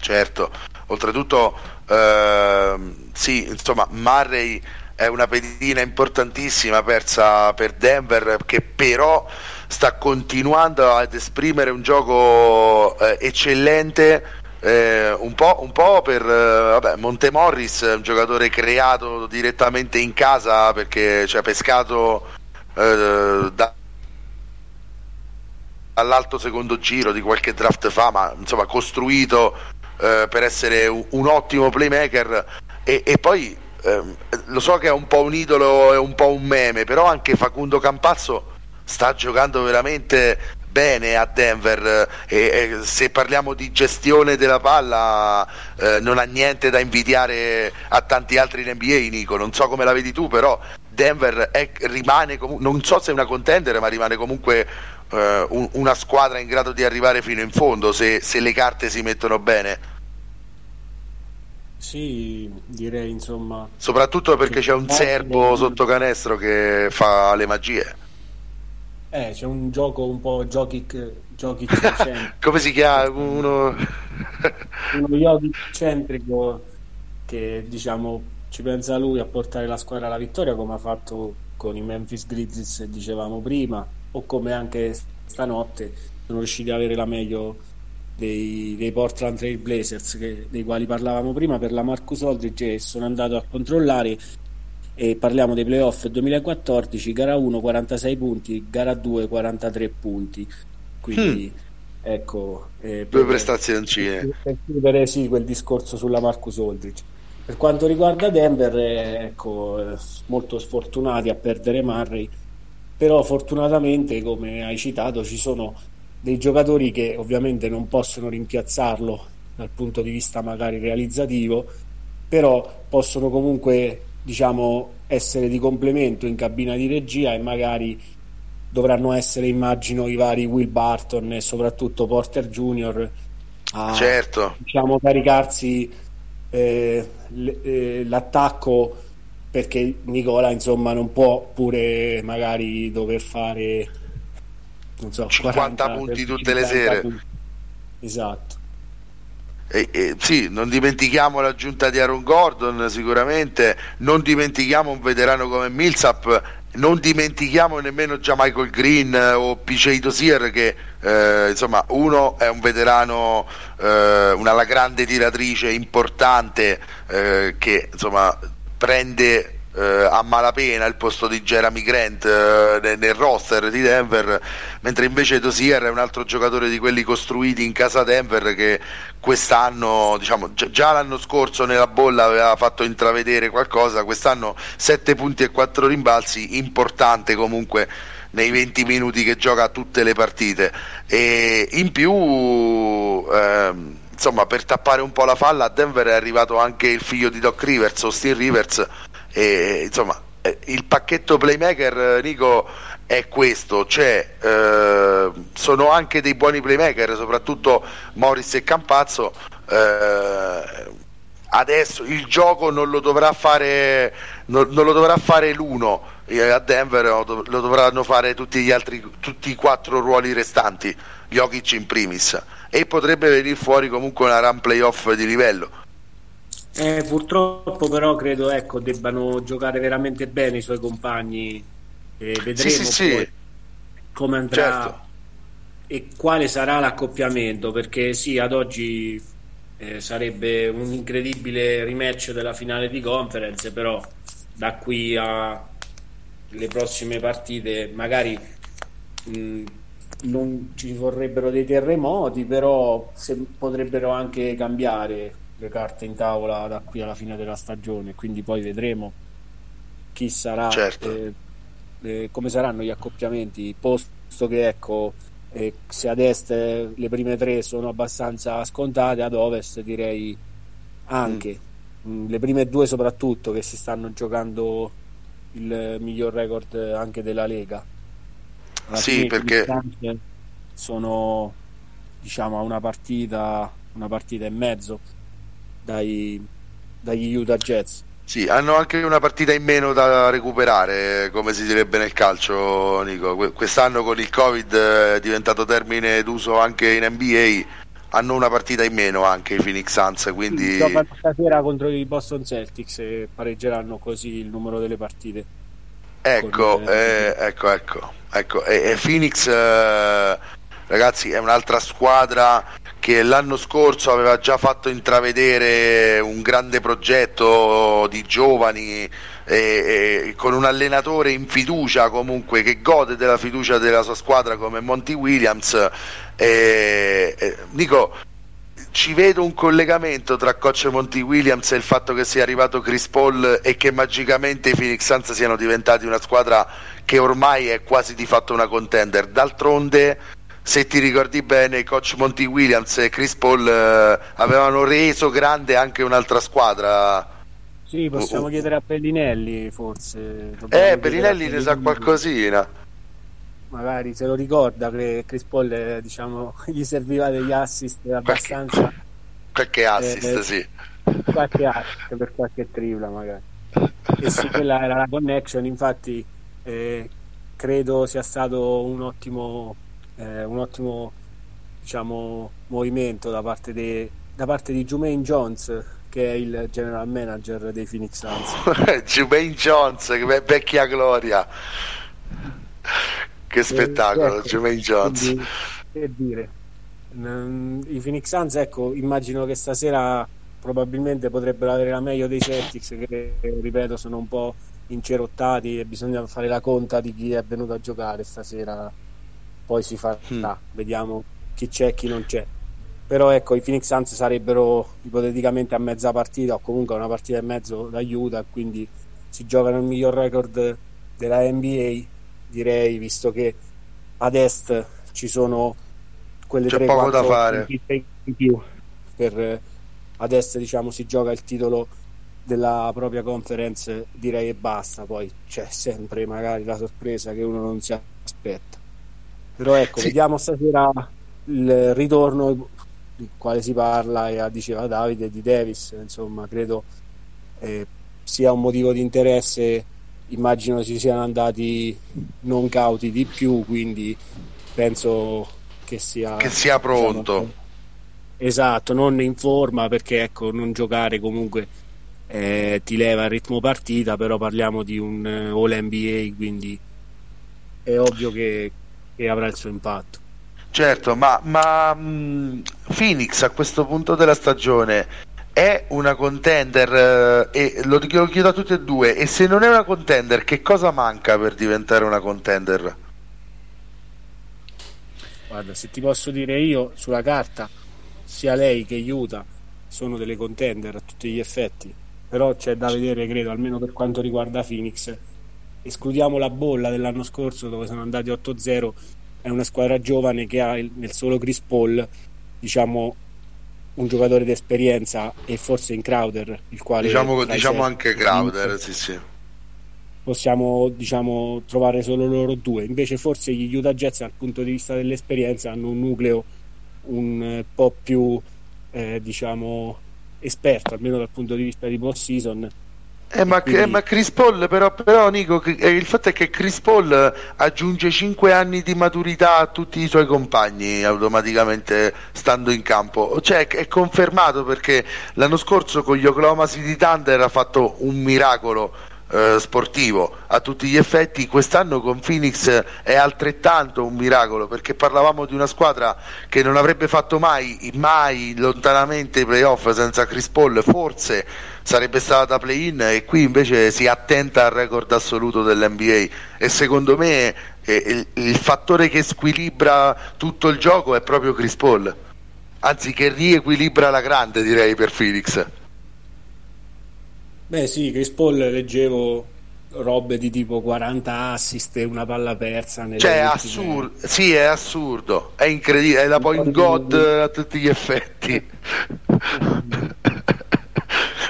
Certo, oltretutto ehm, sì, insomma Murray è una pedina importantissima persa per Denver che però sta continuando ad esprimere un gioco eh, eccellente eh, un, po', un, po', per eh, vabbè, Montemorris un giocatore creato direttamente in casa perché ci ha pescato eh, da, dall'alto secondo giro di qualche draft fa ma insomma costruito eh, per essere un, un ottimo playmaker. E, e poi ehm, lo so che è un po' un idolo e un po' un meme, però anche Facundo Campazzo sta giocando veramente bene a Denver e, e se parliamo di gestione della palla eh, non ha niente da invidiare a tanti altri in NBA Nico, non so come la vedi tu però Denver è, rimane comunque, non so se è una contender ma rimane comunque eh, un, una squadra in grado di arrivare fino in fondo se, se le carte si mettono bene sì, direi insomma. Soprattutto perché c'è un serbo sotto canestro che fa le magie. Eh, c'è un gioco un po' Jokic, Come si chiama? Uno... uno Jokic centrico che diciamo ci pensa lui a portare la squadra alla vittoria come ha fatto con i Memphis Grizzlies dicevamo prima o come anche stanotte sono riusciti ad avere la meglio dei, dei Portland Trail Blazers che, dei quali parlavamo prima per la Marcus Aldridge e sono andato a controllare e parliamo dei playoff 2014 gara 1 46 punti gara 2 43 punti. Quindi mm. ecco eh, due prestazioncine. per chiudere sì, quel discorso sulla Marcus Aldridge. Per quanto riguarda Denver eh, ecco molto sfortunati a perdere Murray però fortunatamente come hai citato ci sono dei giocatori che ovviamente non possono rimpiazzarlo dal punto di vista magari realizzativo, però possono comunque diciamo essere di complemento in cabina di regia e magari dovranno essere immagino i vari Will Barton e soprattutto Porter Junior a certo. diciamo, caricarsi eh, eh, l'attacco perché Nicola insomma non può pure magari dover fare non so, 50 40, punti tutte le sere. Punti. Esatto. E, e, sì, non dimentichiamo l'aggiunta di Aaron Gordon sicuramente, non dimentichiamo un veterano come Millsap, non dimentichiamo nemmeno già Michael Green o PJ Dosier che eh, insomma uno è un veterano, eh, una grande tiratrice importante eh, che insomma prende eh, a malapena il posto di Jeremy Grant eh, nel, roster di Denver, mentre invece Dosier è un altro giocatore di quelli costruiti in casa Denver che quest'anno, diciamo, già l'anno scorso nella bolla aveva fatto intravedere qualcosa, quest'anno 7 punti e 4 rimbalzi, importante comunque nei 20 minuti che gioca tutte le partite. E in più ehm, insomma per tappare un po' la falla a Denver è arrivato anche il figlio di Doc Rivers, Austin Rivers e, insomma, eh, il pacchetto playmaker, Nico, è questo, cioè, eh, sono anche dei buoni playmaker, soprattutto Morris e Campazzo. Eh, adesso il gioco non lo dovrà fare, non, non lo dovrà fare l'uno eh, a Denver, lo dovranno fare tutti gli altri, tutti i quattro ruoli restanti, Jokic in primis, e potrebbe venire fuori comunque una run playoff di livello Eh, purtroppo però credo ecco, debbano giocare veramente bene i suoi compagni e vedremo sì, sì, sì. come andrà certo. e quale sarà l'accoppiamento perché sì ad oggi eh, sarebbe un incredibile rematch della finale di conference però da qui alle prossime partite magari mh, non ci vorrebbero dei terremoti però se, potrebbero anche cambiare le carte in tavola da qui alla fine della stagione, quindi poi vedremo chi sarà, certo. eh, eh, come saranno gli accoppiamenti, posto che ecco, eh, se ad est le prime tre sono abbastanza scontate, ad ovest direi anche, mm. mm, le prime due soprattutto che si stanno giocando il miglior record anche della Lega. Alla sì, perché sono diciamo a una partita, una partita e mezzo dai, dagli Utah Jets. Sì, hanno anche una partita in meno da recuperare, come si direbbe nel calcio, Nico. Quest'anno con il Covid eh, è diventato termine d'uso anche in NBA, hanno una partita in meno anche i Phoenix Suns, quindi... Giocano stasera contro i Boston Celtics e pareggeranno così il numero delle partite. Ecco, con... eh, ecco, ecco, ecco. E, e Phoenix, eh, ragazzi, è un'altra squadra che l'anno scorso aveva già fatto intravedere un grande progetto di giovani e, e, con un allenatore in fiducia comunque che gode della fiducia della sua squadra come Monty Williams. E, e, Nico ci vedo un collegamento tra coach Monty Williams e il fatto che sia arrivato Chris Paul e che magicamente i Phoenix Suns siano diventati una squadra che ormai è quasi di fatto una contender. D'altronde se ti ricordi bene, coach Monty Williams e Chris Paul eh, avevano reso grande anche un'altra squadra. Sì, possiamo uh, chiedere a Bellinelli forse. Dobbiamo eh, Bellinelli ne sa qualcosina. Magari se lo ricorda che Chris Paul eh, diciamo, gli serviva degli assist abbastanza... Qualche, qualche assist, eh, sì. Qualche assist per qualche tripla magari. E sì, quella era la connection, infatti eh, credo sia stato un ottimo eh, un ottimo diciamo, movimento da parte, de, da parte di Jumaine Jones che è il general manager dei Phoenix Suns. Jumaine Jones che vecchia gloria. Che spettacolo ecco, Jumaine Jones. che dire. Mm, i Phoenix Suns ecco immagino che stasera probabilmente potrebbero avere la meglio dei Celtics che ripeto sono un po' incerottati e bisogna fare la conta di chi è venuto a giocare stasera poi si farà, mm. vediamo chi c'è e chi non c'è. Però ecco, i Phoenix Suns sarebbero ipoteticamente a mezza partita o comunque una partita e mezzo d'aiuto, quindi si giocano il miglior record della NBA, direi, visto che ad est ci sono quelle C'è 3 poco da fare in più. Per, ad est diciamo si gioca il titolo della propria conference direi e basta poi c'è sempre magari la sorpresa che uno non si aspetta però ecco, sì. vediamo stasera il ritorno di quale si parla e diceva Davide di Davis, insomma, credo eh, sia un motivo di interesse, immagino si siano andati non cauti di più, quindi penso che sia, che sia pronto. Diciamo, esatto, non in forma perché ecco, non giocare comunque eh, ti leva il ritmo partita, però parliamo di un uh, All NBA, quindi è ovvio che che avrà il suo impatto. Certo, ma, ma mh, mm, Phoenix a questo punto della stagione è una contender eh, e lo, lo chiedo a tutti e due e se non è una contender che cosa manca per diventare una contender? Guarda, se ti posso dire io sulla carta sia lei che Utah sono delle contender a tutti gli effetti però c'è da vedere credo almeno per quanto riguarda Phoenix escludiamo la bolla dell'anno scorso dove sono andati 8-0 è una squadra giovane che ha nel solo Chris Paul diciamo un giocatore d'esperienza e forse in Crowder il quale diciamo, diciamo anche Crowder sì, sì. possiamo diciamo trovare solo loro due. Invece forse gli Utah Jets dal punto di vista dell'esperienza hanno un nucleo un po' più eh, diciamo esperto almeno dal punto di vista di post season Eh, ma, quindi... eh, ma, Chris Paul, però, però Nico, eh, il fatto è che Chris Paul aggiunge 5 anni di maturità a tutti i suoi compagni automaticamente stando in campo. Cioè, è confermato perché l'anno scorso con gli Oklahoma City Thunder ha fatto un miracolo eh, sportivo a tutti gli effetti quest'anno con Phoenix è altrettanto un miracolo perché parlavamo di una squadra che non avrebbe fatto mai, mai lontanamente i playoff senza Chris Paul forse sarebbe stata play-in e qui invece si attenta al record assoluto dell'NBA e secondo me eh, il, il fattore che squilibra tutto il gioco è proprio Chris Paul. Anzi che riequilibra la grande direi per Phoenix. Beh sì, Chris Paul leggevo robe di tipo 40 assist e una palla persa. Cioè, è assurdo, sì, è assurdo, è incredibile, è la point god a tutti gli effetti.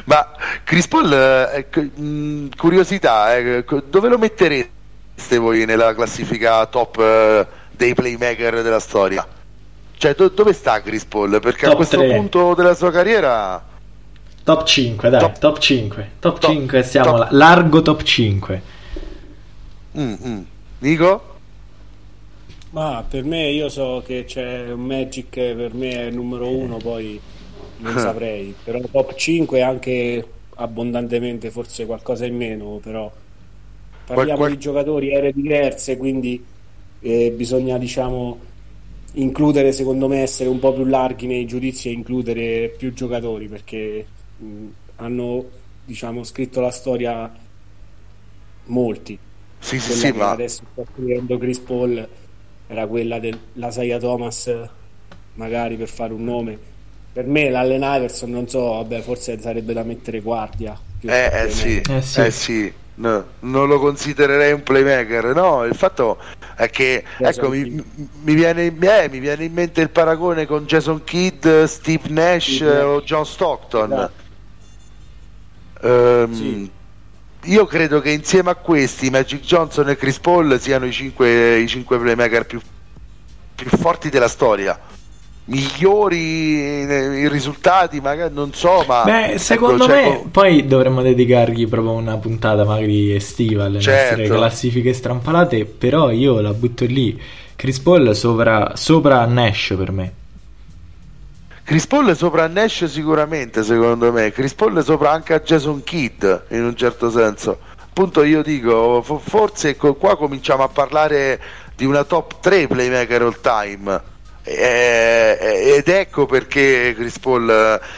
Ma Chris Paul, eh, mh, curiosità, eh, dove lo mettereste voi nella classifica top eh, dei playmaker della storia? Cioè, do- dove sta Chris Paul? Perché top a questo 3. punto della sua carriera Top 5, dai, top, top 5. Top, top 5, siamo top. largo top 5. Mm, mm. Nico? Ma per me io so che c'è un Magic per me è il numero 1, poi non saprei. Però top 5 anche abbondantemente, forse qualcosa in meno, però parliamo qual, qual... di giocatori ere diverse, quindi eh, bisogna diciamo includere secondo me essere un po' più larghi nei giudizi e includere più giocatori perché mh, hanno diciamo, scritto la storia molti. Sì, sì, sì, ma... adesso sta scrivendo Chris Paul era quella dell'Asaia Thomas, magari per fare un nome. Per me l'Allen Iverson, non so, vabbè, forse sarebbe da mettere guardia. Eh, eh, sì, eh, sì, eh sì. No, non lo considererei un playmaker. No, il fatto è che ecco, mi, mi, viene, eh, mi, viene, in mente il paragone con Jason Kidd, Steve Nash sì, o John Stockton. Um, sì. Io credo che insieme a questi Magic Johnson e Chris Paul siano i cinque, i cinque playmaker più, più forti della storia migliori i risultati, magari non so, ma Beh, ecco, secondo ecco, me cioè... poi dovremmo dedicargli proprio una puntata magari estiva alle certo. nostre classifiche strampalate, però io la butto lì. Chris Paul sopra, sopra Nash per me. Chris Paul sopra Nash sicuramente, secondo me. Chris Paul sopra anche a Jason Kidd, in un certo senso. Appunto io dico, forse qua cominciamo a parlare di una top 3 playmaker all time. Ed ecco perché Chris Paul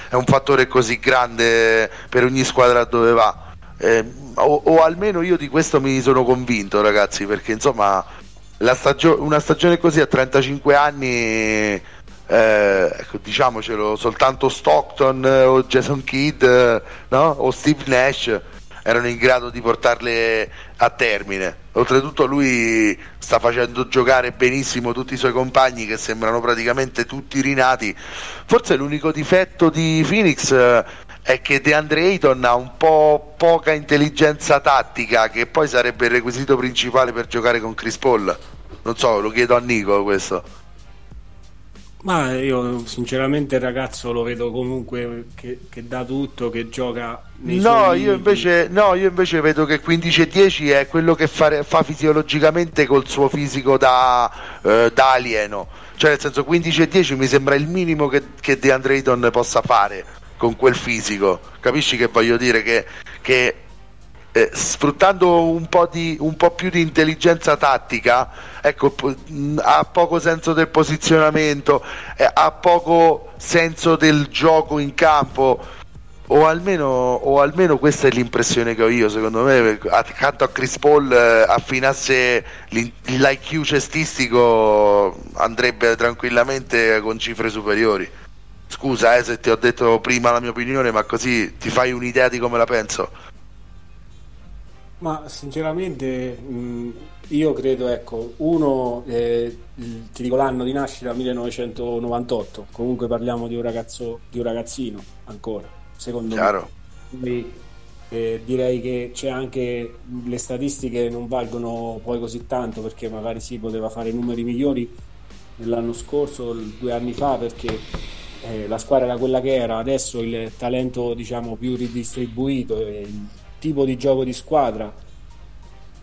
è un fattore così grande per ogni squadra dove va. Eh, o, o, almeno io di questo mi sono convinto, ragazzi, perché insomma stagio- una stagione così a 35 anni eh, ecco, diciamocelo, soltanto Stockton eh, o Jason Kidd eh, no? o Steve Nash erano in grado di portarle a termine. Oltretutto lui sta facendo giocare benissimo tutti i suoi compagni che sembrano praticamente tutti rinati. Forse l'unico difetto di Phoenix eh, è che DeAndre Ayton ha un po' poca intelligenza tattica che poi sarebbe il requisito principale per giocare con Chris Paul. Non so, lo chiedo a Nico questo. Ma io sinceramente il ragazzo lo vedo comunque che, che dà tutto, che gioca no io, invece, no, io invece vedo che 15-10 è quello che fa, fa fisiologicamente col suo fisico da, eh, da alieno. Cioè nel senso 15-10 mi sembra il minimo che, che DeAndre Ayton possa fare con quel fisico. Capisci che voglio dire? Che, che eh, sfruttando un po, di, un po' più di intelligenza tattica, ecco, ha poco senso del posizionamento, eh, ha poco senso del gioco in campo. O almeno, o almeno, questa è l'impressione che ho io. Secondo me, accanto a Chris Paul, eh, affinasse l'IQ cestistico, andrebbe tranquillamente con cifre superiori. Scusa eh, se ti ho detto prima la mia opinione, ma così ti fai un'idea di come la penso. Ma sinceramente mh, io credo, ecco, uno, eh, ti dico l'anno di nascita 1998, comunque parliamo di un ragazzo, di un ragazzino ancora, secondo Chiaro. me. Quindi, eh, direi che c'è anche le statistiche non valgono poi così tanto perché magari si poteva fare numeri migliori l'anno scorso, due anni fa, perché eh, la squadra era quella che era, adesso il talento diciamo più ridistribuito e tipo di gioco di squadra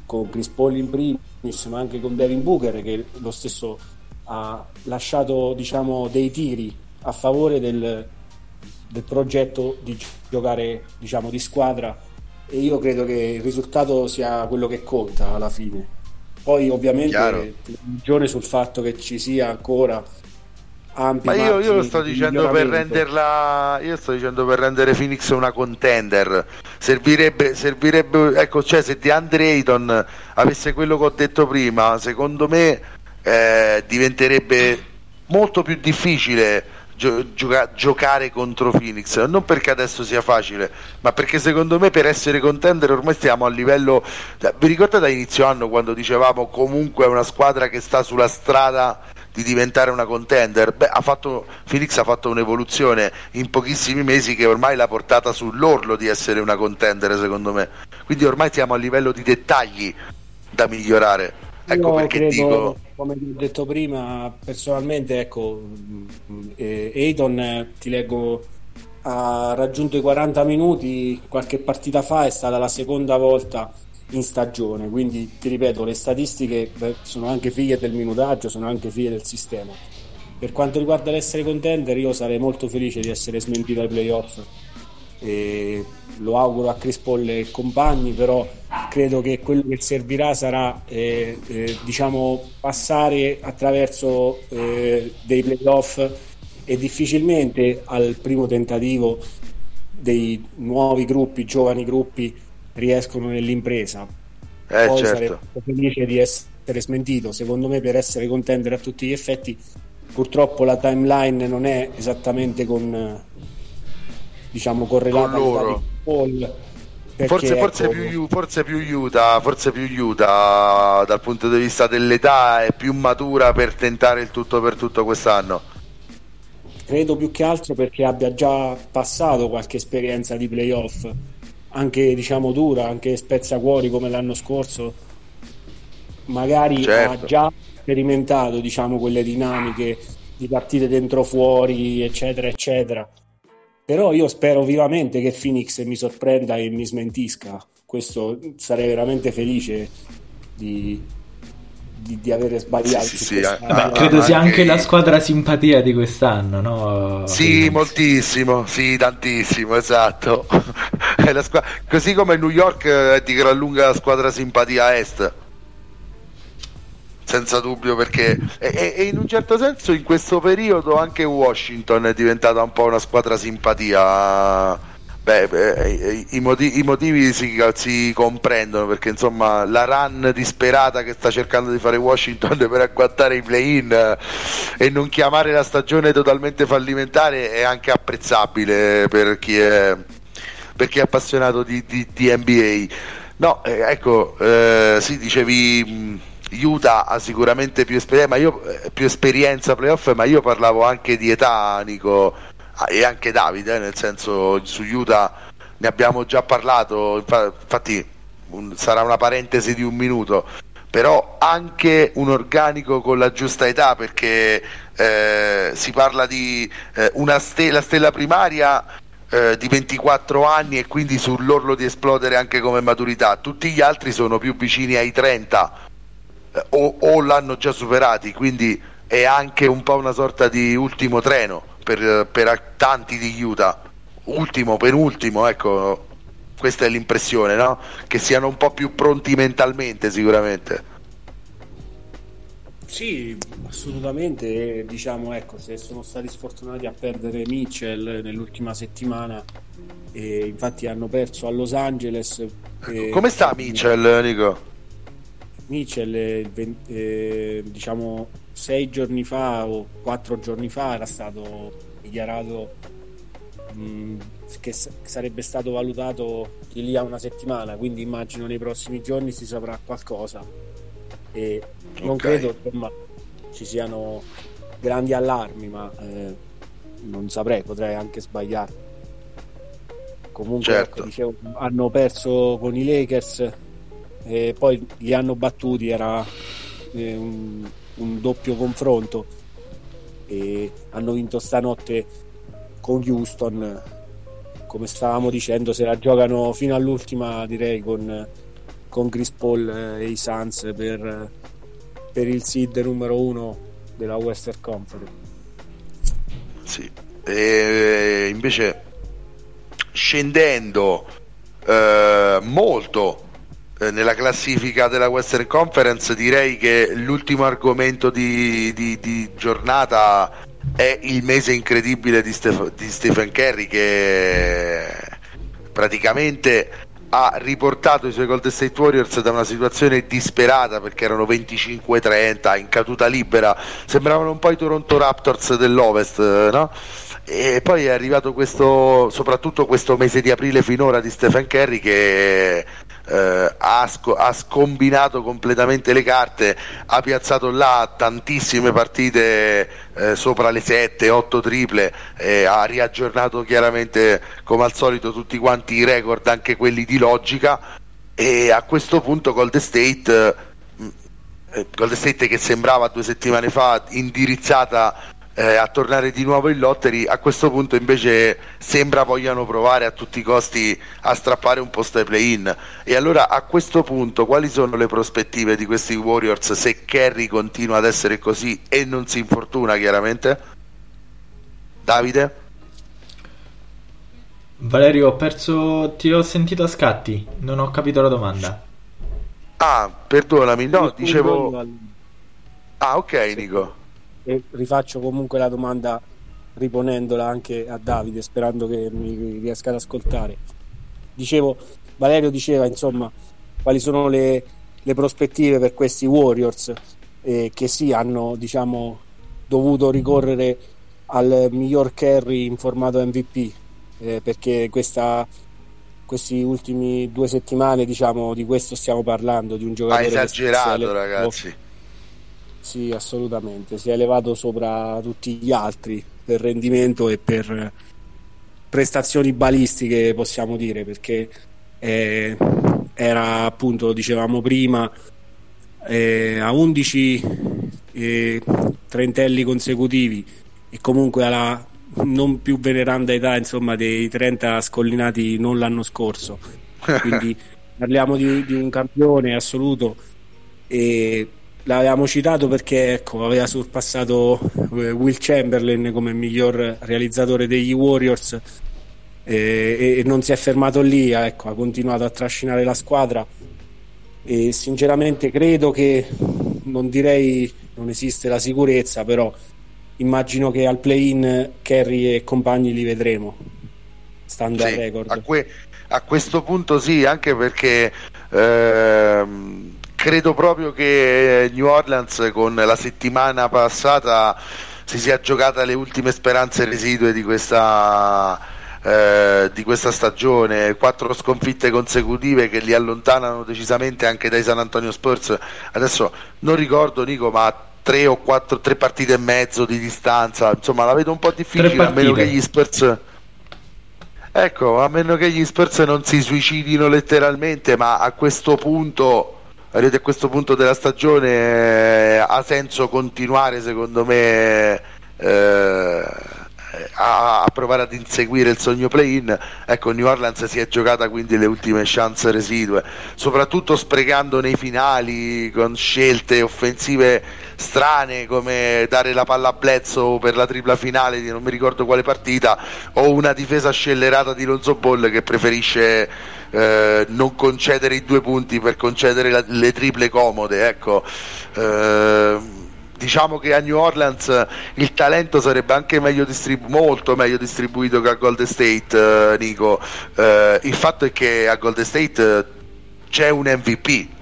con Chris Paul in primis ma anche con Devin Booker che lo stesso ha lasciato diciamo, dei tiri a favore del, del progetto di giocare diciamo, di squadra. E io credo che il risultato sia quello che conta alla fine. Poi ovviamente ragione sul fatto che ci sia ancora ampi. Ma io, io lo sto dicendo per renderla. Io sto dicendo per rendere Phoenix una contender. Servirebbe, servirebbe ecco, cioè se di Andre Ayton avesse quello che ho detto prima, secondo me eh, diventerebbe molto più difficile. Gioca- giocare contro Phoenix non perché adesso sia facile ma perché secondo me per essere contender ormai stiamo a livello vi ricordate da inizio anno quando dicevamo comunque è una squadra che sta sulla strada di diventare una contender, beh, ha fatto, Phoenix ha fatto un'evoluzione in pochissimi mesi che ormai l'ha portata sull'orlo di essere una contender, secondo me. Quindi ormai siamo a livello di dettagli da migliorare. Ecco Io perché credo, dico. Come ho detto prima, personalmente, ecco, eh, eh, ti leggo, ha raggiunto i 40 minuti qualche partita fa, è stata la seconda volta in stagione. Quindi ti ripeto, le statistiche sono anche figlie del minutaggio, sono anche figlie del sistema. Per quanto riguarda l'essere contender, io sarei molto felice di essere smentito ai playoff. E lo auguro a Chris Paul e compagni, però credo che quello che servirà sarà eh, eh, diciamo passare attraverso eh, dei playoff e difficilmente al primo tentativo dei nuovi gruppi, giovani gruppi riescono nell'impresa. Eh, Poi certo. sarei felice di essere smentito. Secondo me, per essere contender a tutti gli effetti, purtroppo la timeline non è esattamente con diciamo correlata Con loro. Paul. Forse, forse, ecco, più, forse più Utah, forse più Utah dal punto di vista dell'età è più matura per tentare il tutto per tutto quest'anno. credo più che altro perché abbia già passato qualche esperienza di playoff anche diciamo dura, anche spezzacuori come l'anno scorso, magari Certo. ha già sperimentato diciamo quelle dinamiche di partite dentro fuori, eccetera, eccetera. Però io spero vivamente che Phoenix mi sorprenda e mi smentisca. Questo sarei veramente felice di, di, di avere sbagliato. Sì, sì, sì, questa- ah, Vabbè, credo ah, sia anche la squadra simpatia di quest'anno, no? Sì, Phoenix. moltissimo, sì, tantissimo, esatto. È la squa- Così come New York eh, è di gran lunga la squadra simpatia est. Senza dubbio perché e, e- e in un certo senso in questo periodo anche Washington è diventata un po' una squadra simpatia. Beh, beh, i, motivi, i motivi si, si comprendono perché insomma la run disperata che sta cercando di fare Washington per agguantare i play-in eh, e non chiamare la stagione totalmente fallimentare è anche apprezzabile per chi è, per chi è appassionato di, di- di NBA. No, eh, ecco, eh, sì, dicevi Utah ha sicuramente più esperienza, ma io, eh, più esperienza playoff, ma io parlavo anche di età, Nico, ah, e anche Davide, eh, nel senso su Utah ne abbiamo già parlato, infa- infatti un- sarà una parentesi di un minuto, però anche un organico con la giusta età perché eh, si parla di eh, una ste- la stella primaria eh, di 24 anni e quindi sull'orlo di esplodere anche come maturità, tutti gli altri sono più vicini ai 30 eh, o, o l'hanno già superati, quindi è anche un po' una sorta di ultimo treno per, per tanti di Utah, ultimo, penultimo, ecco, questa è l'impressione, no? Che siano un po' più pronti mentalmente sicuramente. Sì, assolutamente. Diciamo, ecco, se sono stati sfortunati a perdere Mitchell nell'ultima settimana, e infatti hanno perso a Los Angeles. e- Come sta Mitchell, Nico? Mitchell, eh, eh, diciamo, sei giorni fa o quattro giorni fa era stato dichiarato mh, che s- sarebbe stato valutato di lì a una settimana, quindi immagino nei prossimi giorni si saprà qualcosa. E non Ok. credo insomma, ci siano grandi allarmi, ma eh, non saprei, potrei anche sbagliare. Comunque, Certo. ecco, dicevo, hanno perso con i Lakers e poi li hanno battuti, era eh, un, un doppio confronto e hanno vinto stanotte con Houston come stavamo dicendo, se la giocano fino all'ultima, direi, con, con Chris Paul e i Suns per, per il seed numero uno della Western Conference. Sì, e invece scendendo eh, molto eh, nella classifica della Western Conference direi che l'ultimo argomento di, di, di giornata è il mese incredibile di, Steph- di Stephen Curry che praticamente ha riportato i suoi Golden State Warriors da una situazione disperata perché erano 25-30 in caduta libera, sembravano un po' i Toronto Raptors dell'Ovest, no? E poi è arrivato questo, soprattutto questo mese di aprile finora di Stephen Curry che eh, ha, sc- ha, scombinato completamente le carte, ha piazzato là tantissime partite eh, sopra le 7-8 triple, eh, ha riaggiornato chiaramente come al solito tutti quanti i record, anche quelli di logica. E a questo punto Golden State, eh, Golden State che sembrava due settimane fa indirizzata eh, a tornare di nuovo in lottery, a questo punto invece sembra vogliano provare a tutti i costi a strappare un posto ai play-in. E allora a questo punto quali sono le prospettive di questi Warriors se Kerry continua ad essere così e non si infortuna chiaramente? Davide? Valerio, ho perso, ti ho sentito a scatti, non ho capito la domanda. Ah, perdonami, no, dicevo... Ah, ok, Nico e rifaccio comunque la domanda riponendola anche a Davide sperando che mi riesca ad ascoltare. Dicevo Valerio diceva insomma quali sono le, le prospettive per questi Warriors eh, che sì hanno diciamo dovuto ricorrere al miglior carry in formato MVP eh, perché questa questi ultimi due settimane diciamo di questo stiamo parlando di un giocatore ha esagerato ragazzi sì, assolutamente. Si è elevato sopra tutti gli altri per rendimento e per prestazioni balistiche, possiamo dire, perché eh, era appunto, dicevamo prima, eh, a 11 eh, trentelli consecutivi e comunque alla non più veneranda età insomma dei 30 scollinati non l'anno scorso quindi parliamo di, di un campione assoluto e l'avevamo citato perché ecco, aveva sorpassato eh, Will Chamberlain come miglior realizzatore degli Warriors e, e non si è fermato lì, ecco, ha continuato a trascinare la squadra e sinceramente credo che non direi non esiste la sicurezza, però immagino che al play-in Kerry e compagni li vedremo stando sì, al record. A, que- a, questo punto sì, anche perché ehm credo proprio che New Orleans con la settimana passata si sia giocata le ultime speranze residue di questa, eh, di questa stagione, quattro sconfitte consecutive che li allontanano decisamente anche dai San Antonio Spurs. Adesso non ricordo Nico, ma tre o quattro, tre partite e mezzo di distanza, insomma la vedo un po' difficile a meno che gli Spurs... Ecco, a meno che gli Spurs non si suicidino letteralmente, ma a questo punto arrivati a questo punto della stagione eh, ha senso continuare secondo me eh, a, a, provare ad inseguire il sogno play-in? Ecco New Orleans si è giocata quindi le ultime chance residue soprattutto sprecando nei finali con scelte offensive strane come dare la palla a Bledsoe per la tripla finale di non mi ricordo quale partita o una difesa scellerata di Lonzo Ball che preferisce eh, non concedere i due punti per concedere la, le triple comode ecco. Eh, diciamo che a New Orleans il talento sarebbe anche meglio distribu- molto meglio distribuito che a Golden State eh, Nico. Eh, il fatto è che a Golden State eh, c'è un MVP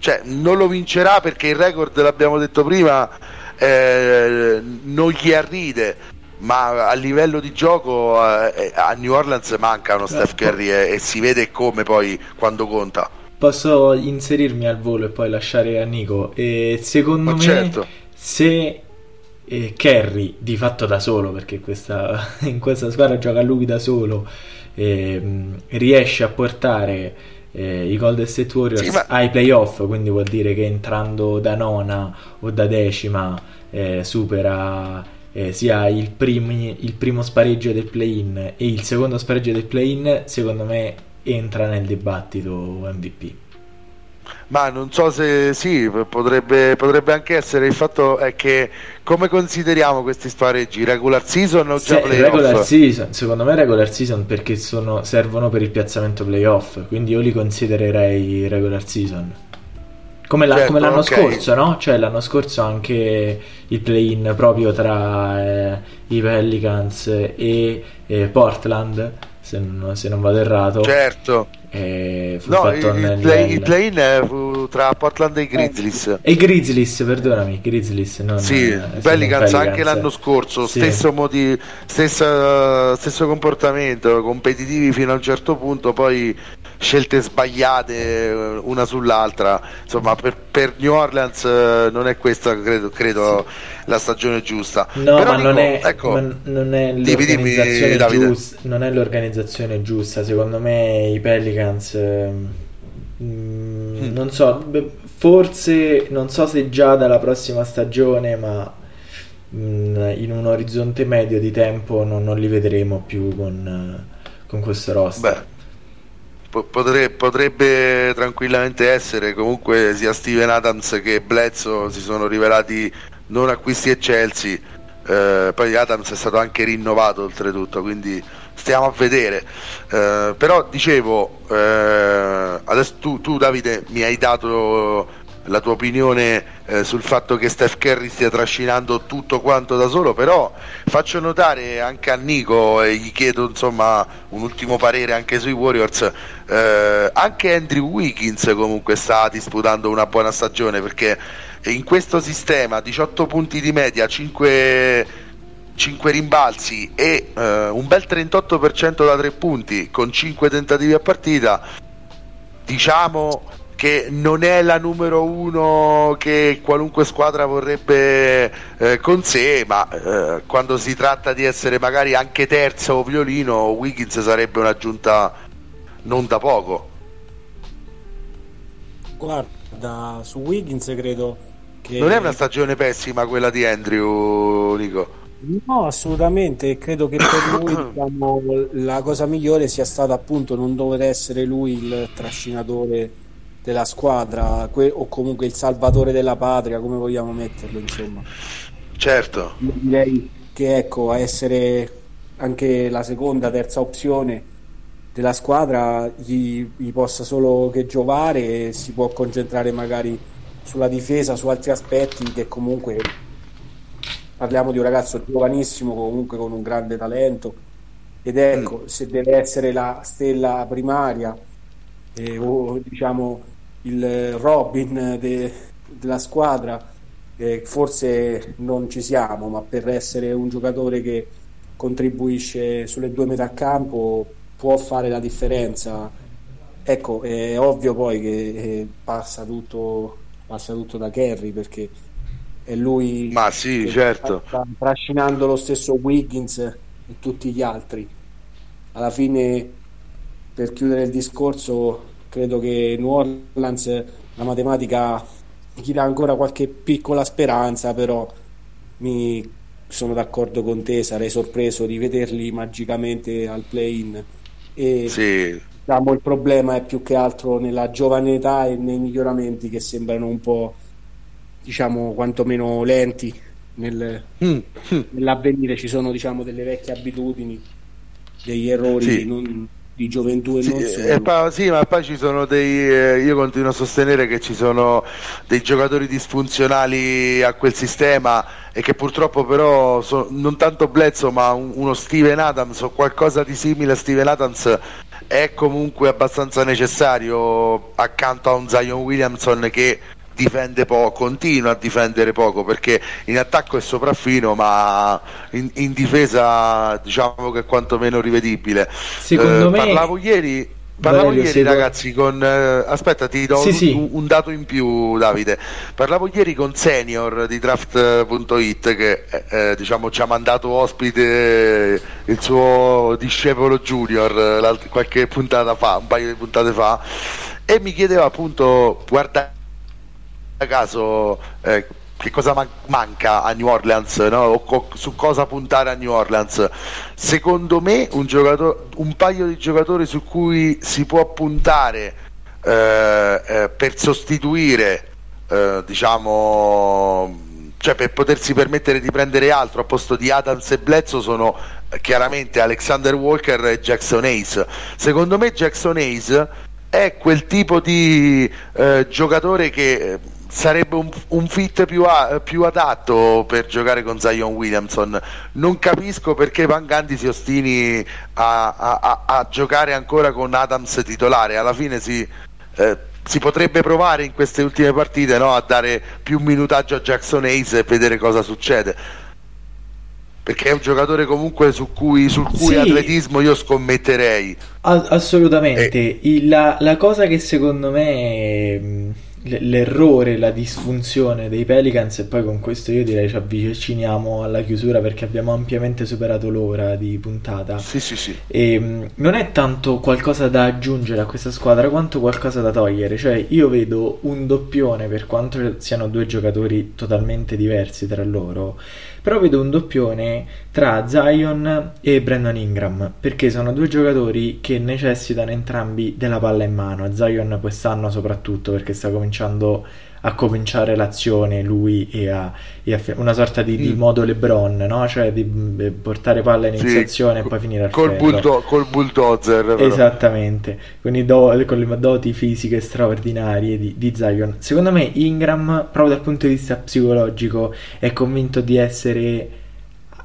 cioè non lo vincerà perché il record l'abbiamo detto prima eh, non gli arride ma a livello di gioco eh, a New Orleans manca uno Steph Curry e, e, si vede come poi quando conta. Posso inserirmi al volo e poi lasciare a Nico? E secondo ma me certo. se eh, Kerry di fatto da solo perché questa, in questa squadra gioca lui da solo eh, riesce a portare eh, i Golden State Warriors sì, ma... ai playoff, quindi vuol dire che entrando da nona o da decima eh, supera eh, sia il, primi, il primo spareggio del play-in e il secondo spareggio del play-in, secondo me entra nel dibattito MVP. Ma non so se sì, potrebbe, potrebbe, anche essere. Il fatto è che come consideriamo questi spareggi? Regular season o già se, playoff? Regular season, secondo me regular season perché sono, servono per il piazzamento playoff, quindi io li considererei regular season. Come, la, certo, come l'anno okay. scorso, no? Cioè l'anno scorso anche il play-in proprio tra eh, i Pelicans e, e Portland, se non, se non vado errato. Certo eh, no, il, nel, play, il play-in fu tra Portland e i Grizzlies. E i Grizzlies, perdonami, Grizzlies. Non, sì, eh, Pelicans anche l'anno scorso, sì. stesso, modi, stessa, stesso comportamento, competitivi fino a un certo punto, poi scelte sbagliate una sull'altra. Insomma, per, per New Orleans eh, non è questa, credo, credo la stagione giusta. No, Però ma, dico, non, è, ecco, ma non, è l'organizzazione dimmi, giusta, non è l'organizzazione giusta. Secondo me i Pelicans. Ehm, mm, non so, forse non so se già dalla prossima stagione, ma mm, in un orizzonte medio di tempo non, non li vedremo più con, con questo roster. Beh potrebbe, potrebbe tranquillamente essere comunque sia Steven Adams che Bledsoe si sono rivelati non acquisti eccelsi eh, poi Adams è stato anche rinnovato oltretutto quindi stiamo a vedere. Eh, però dicevo eh, adesso tu, tu Davide mi hai dato la tua opinione eh, sul fatto che Steph Curry stia trascinando tutto quanto da solo, però faccio notare anche a Nico e gli chiedo insomma un ultimo parere anche sui Warriors, eh, anche Andrew Wiggins comunque sta disputando una buona stagione perché in questo sistema 18 punti di media, 5 5 rimbalzi e eh, un bel 38% da 3 punti con 5 tentativi a partita diciamo che non è la numero uno che qualunque squadra vorrebbe eh, con sé, ma eh, quando si tratta di essere magari anche terzo o violino, Wiggins sarebbe un'aggiunta non da poco. Guarda, su Wiggins credo che... Non è una stagione pessima quella di Andrew, Nico. No, assolutamente, credo che per lui diciamo, la cosa migliore sia stata appunto non dover essere lui il trascinatore della squadra que- o comunque il salvatore della patria, come vogliamo metterlo, insomma. Certo. Direi che ecco, a essere anche la seconda, terza opzione della squadra gli, gli possa solo che giovare e si può concentrare magari sulla difesa, su altri aspetti che comunque parliamo di un ragazzo giovanissimo comunque con un grande talento ed ecco mm. se deve essere la stella primaria eh, o diciamo il Robin de, della squadra, eh, forse non ci siamo, ma per essere un giocatore che contribuisce sulle due metà campo può fare la differenza. Ecco, è ovvio poi che eh, passa tutto, passa tutto da Kerry perché è lui Ma sì, certo. sta trascinando lo stesso Wiggins e tutti gli altri. Alla fine, per chiudere il discorso, credo che New Orleans la matematica gli dà ancora qualche piccola speranza, però mi sono d'accordo con te, sarei sorpreso di vederli magicamente al play-in. E sì. diciamo, il problema è più che altro nella giovane età e nei miglioramenti che sembrano un po', diciamo, quantomeno lenti nel, mm. nell'avvenire. Ci sono, diciamo, delle vecchie abitudini, degli errori sì. non, di gioventù e sì, non solo. E poi, sì, ma poi ci sono dei. Eh, io continuo a sostenere che ci sono dei giocatori disfunzionali a quel sistema e che purtroppo però so, non tanto Bledsoe ma un, uno Steven Adams o qualcosa di simile a Steven Adams è comunque abbastanza necessario accanto a un Zion Williamson che difende poco, continua a difendere poco perché in attacco è sopraffino ma in, in difesa diciamo che è quantomeno rivedibile. Secondo eh, me... Parlavo ieri Parlavo Valerio, ieri ragazzi con... Eh, aspetta ti do sì, un, sì. un, dato in più Davide. Parlavo ieri con Senior di Draft.it che eh, eh, diciamo ci ha mandato ospite il suo discepolo junior qualche puntata fa, un paio di puntate fa e mi chiedeva appunto guarda caso eh, che cosa man- manca a New Orleans, no? o co- su cosa puntare a New Orleans. Secondo me un, un paio di giocatori su cui si può puntare eh, eh, per sostituire, eh, diciamo, cioè per potersi permettere di prendere altro a posto di Adams e Bledsoe sono eh, chiaramente Alexander Walker e Jackson Hayes. Secondo me Jackson Hayes è quel tipo di eh, giocatore che eh, sarebbe un, un fit più, a, più, adatto per giocare con Zion Williamson. Non capisco perché Van Gandhi si ostini a, a, a, giocare ancora con Adams titolare. Alla fine si, eh, si potrebbe provare in queste ultime partite no, a dare più minutaggio a Jackson Hayes e vedere cosa succede. Perché è un giocatore comunque su cui, sul cui sì. atletismo io scommetterei. assolutamente. E... La, la cosa che secondo me l'errore, la disfunzione dei Pelicans e poi con questo io direi ci avviciniamo alla chiusura perché abbiamo ampiamente superato l'ora di puntata. Sì, sì, sì. E, ehm, non è tanto qualcosa da aggiungere a questa squadra quanto qualcosa da togliere, cioè io vedo un doppione per quanto siano due giocatori totalmente diversi tra loro però vedo un doppione tra Zion e Brandon Ingram perché sono due giocatori che necessitano entrambi della palla in mano. Zion quest'anno soprattutto perché sta cominciando a cominciare l'azione lui e a, e a una sorta di, di, mm. modo LeBron, no? cioè di portare palla in iniziazione sì, e poi finire al col, buldo- col bulldozer. Però. Esattamente, con, do- con, le doti fisiche straordinarie di, di Zion. Secondo me Ingram, proprio dal punto di vista psicologico, è convinto di essere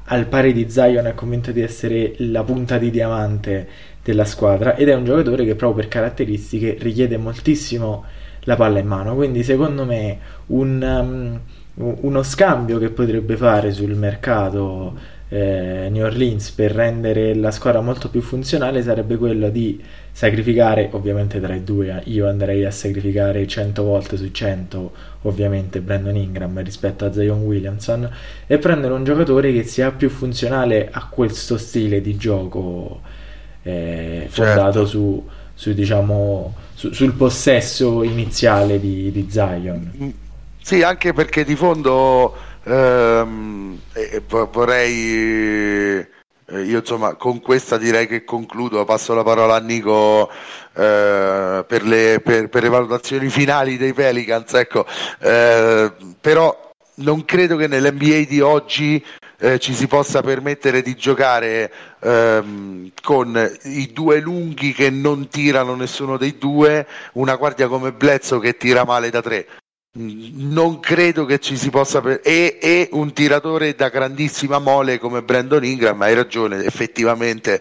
al pari di Zion, è convinto di essere la punta di diamante della squadra ed è un giocatore che proprio per caratteristiche richiede moltissimo la palla in mano. Quindi secondo me un, um, uno scambio che potrebbe fare sul mercato eh, New Orleans per rendere la squadra molto più funzionale sarebbe quello di sacrificare, ovviamente tra i due, io andrei a sacrificare 100 volte su 100 ovviamente Brandon Ingram rispetto a Zion Williamson e prendere un giocatore che sia più funzionale a questo stile di gioco eh, fondato certo. su, su diciamo su, sul possesso iniziale di, di, Zion. Sì, anche perché di fondo ehm, eh, vorrei eh, io insomma con questa direi che concludo, passo la parola a Nico eh, per, le, per, per, le, valutazioni finali dei Pelicans, ecco, eh, però non credo che nell'NBA di oggi eh, ci si possa permettere di giocare ehm, con i due lunghi che non tirano nessuno dei due, una guardia come Blezzo che tira male da tre. Non credo che ci si possa. Per... E, e un tiratore da grandissima mole come Brandon Ingram, hai ragione, effettivamente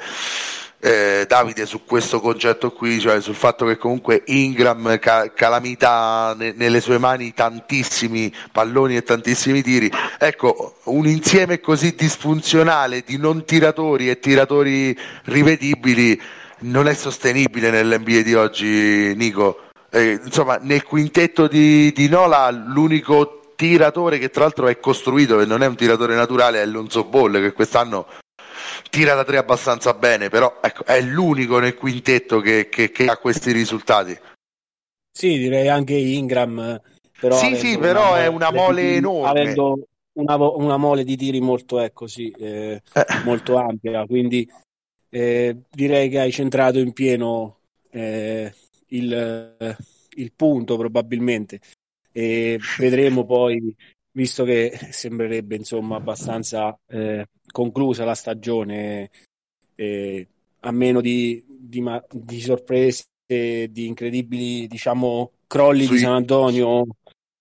eh, Davide su questo concetto qui, cioè sul fatto che comunque Ingram ca- calamità ne- nelle sue mani tantissimi palloni e tantissimi tiri. Ecco, un insieme così disfunzionale di non tiratori e tiratori rivedibili non è sostenibile nell'NBA di oggi, Nico. Eh, insomma, nel quintetto di, di Nola l'unico tiratore che tra l'altro è costruito e non è un tiratore naturale è Alonso Ball che quest'anno tira da tre abbastanza bene, però ecco, è l'unico nel quintetto che, che, che, ha questi risultati. Sì, direi anche Ingram. Però sì, sì, però una è una mole tiri, enorme. Avendo una, una, mole di tiri molto, ecco, sì, eh, eh. molto ampia, quindi eh, direi che hai centrato in pieno eh, il, il punto probabilmente. E vedremo poi visto che sembrerebbe insomma abbastanza eh, conclusa la stagione, eh, a meno di, di, di sorprese, di incredibili diciamo, crolli sì. di San Antonio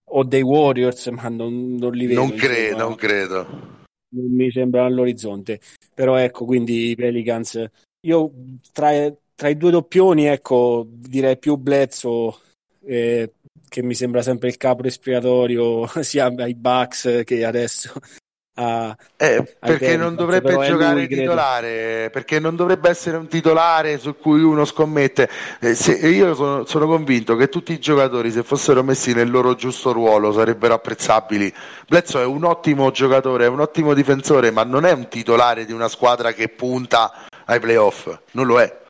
o dei Warriors, ma non, non li vedo. Non credo, non credo. Non mi sembrano all'orizzonte. Però ecco, quindi i Pelicans, io tra, tra i due doppioni, ecco, direi più Bledsoe eh, che mi sembra sempre il capo espiatorio sia ai Bucks che adesso a, eh, perché non dovrebbe giocare titolare perché non dovrebbe essere un titolare su cui uno scommette. Eh, se, io sono, sono, convinto che tutti i giocatori se fossero messi nel loro giusto ruolo sarebbero apprezzabili. Bledsoe è un ottimo giocatore è un ottimo difensore ma non è un titolare di una squadra che punta ai playoff. Non lo è.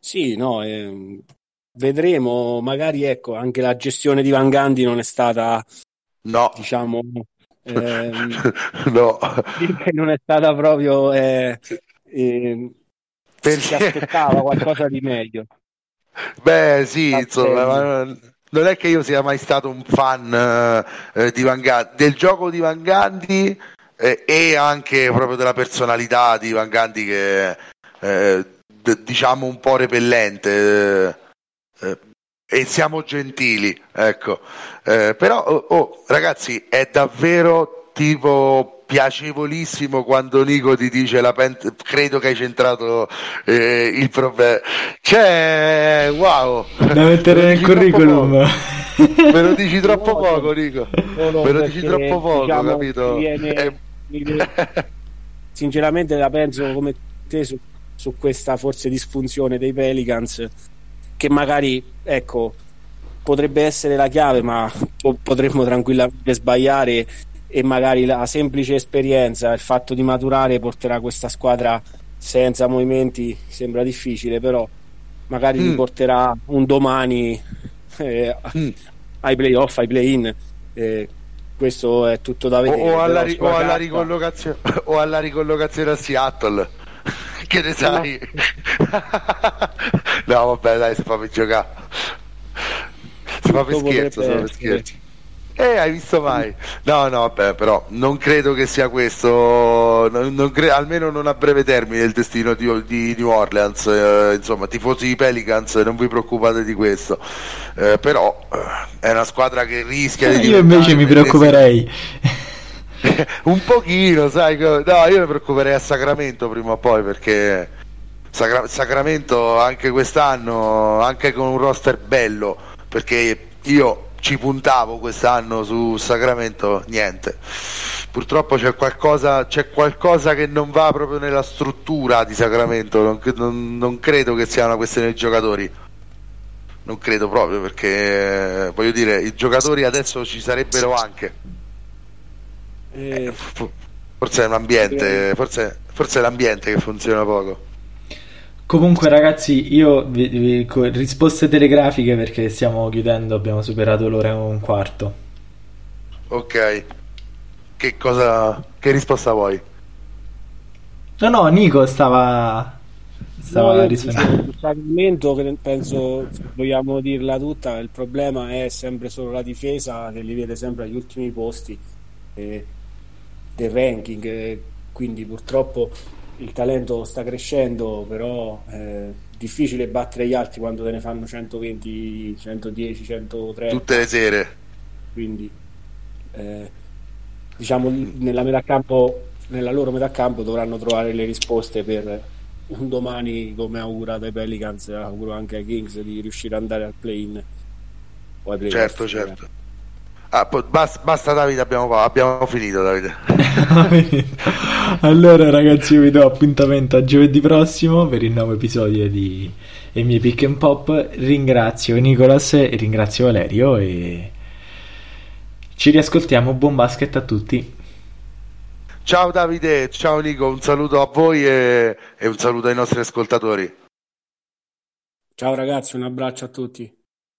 Sì no eh, vedremo. Magari ecco anche la gestione di Van Gandhi non è stata no. diciamo, ehm, no. che non è stata proprio... Eh, eh, Perché... Si aspettava qualcosa di meglio. Beh, sì, insomma, ma non è che io sia mai stato un fan eh, di Van Gandhi, del gioco di Van Gandhi eh, e anche proprio della personalità di Van Gandhi che eh, d- diciamo un po' repellente eh, e siamo gentili, ecco. Eh, però, oh, oh, ragazzi, è davvero tipo piacevolissimo quando Nico ti dice la pen- credo che hai centrato eh, il problema cioè wow. Da mettere nel curriculum. me lo dici troppo no, poco Nico. no, no, me lo dici troppo poco diciamo, capito? viene, eh. sinceramente la penso come te su, su questa forse disfunzione dei Pelicans che magari ecco potrebbe essere la chiave ma potremmo tranquillamente sbagliare e magari la semplice esperienza, il fatto di maturare porterà questa squadra senza movimenti, sembra difficile, però magari mm. porterà un domani eh, mm. ai playoff, ai play-in. Eh, questo è tutto da vedere. O, alla, ri- o, alla, ricollocazione, o alla ricollocazione a Seattle. Che ne sai? no, vabbè, dai, si fa per giocare. Si fa per scherzo, per scherzo. Eh, hai visto mai? No, no, vabbè, però non credo che sia questo, non, non cre- almeno non a breve termine, il destino di, di New Orleans. Eh, insomma, tifosi di Pelicans, non vi preoccupate di questo. Eh, però eh, è una squadra che rischia di... Io invece mi preoccuperei. un pochino, sai, no, io mi preoccuperei a Sacramento prima o poi perché Sacra- Sacramento anche quest'anno, anche con un roster bello, perché io ci puntavo quest'anno su Sacramento, niente. Purtroppo c'è qualcosa, c'è qualcosa che non va proprio nella struttura di Sacramento, non, non, non credo che sia una questione di giocatori. Non credo proprio perché voglio dire, i giocatori adesso ci sarebbero anche. Eh, forse è un ambiente, forse, forse è l'ambiente che funziona poco. Comunque ragazzi, io vi, vi, risposte telegrafiche perché stiamo chiudendo, abbiamo superato l'ora e un quarto. Ok. Che cosa che risposta vuoi? No, no, Nico stava stava no, rispondendo. Penso vogliamo dirla tutta, il problema è sempre solo la difesa che li vede sempre agli ultimi posti eh, del ranking, eh, quindi purtroppo il talento sta crescendo, però è difficile battere gli altri quando te ne fanno 120, 110, 130. Tutte le sere. Quindi, eh, diciamo, nella metà campo, nella loro metà campo dovranno trovare le risposte per un domani, come augurato ai Pelicans, auguro anche ai Kings di riuscire ad andare al play-in. Certo, certo. Ah, basta, basta, Davide, abbiamo, abbiamo finito Davide. allora ragazzi io vi do appuntamento a giovedì prossimo per il nuovo episodio di I miei pick and pop. Ringrazio Nicolas e ringrazio Valerio e ci riascoltiamo. Buon basket a tutti. Ciao Davide, ciao Nico, un saluto a voi e, e un saluto ai nostri ascoltatori. Ciao ragazzi, un abbraccio a tutti.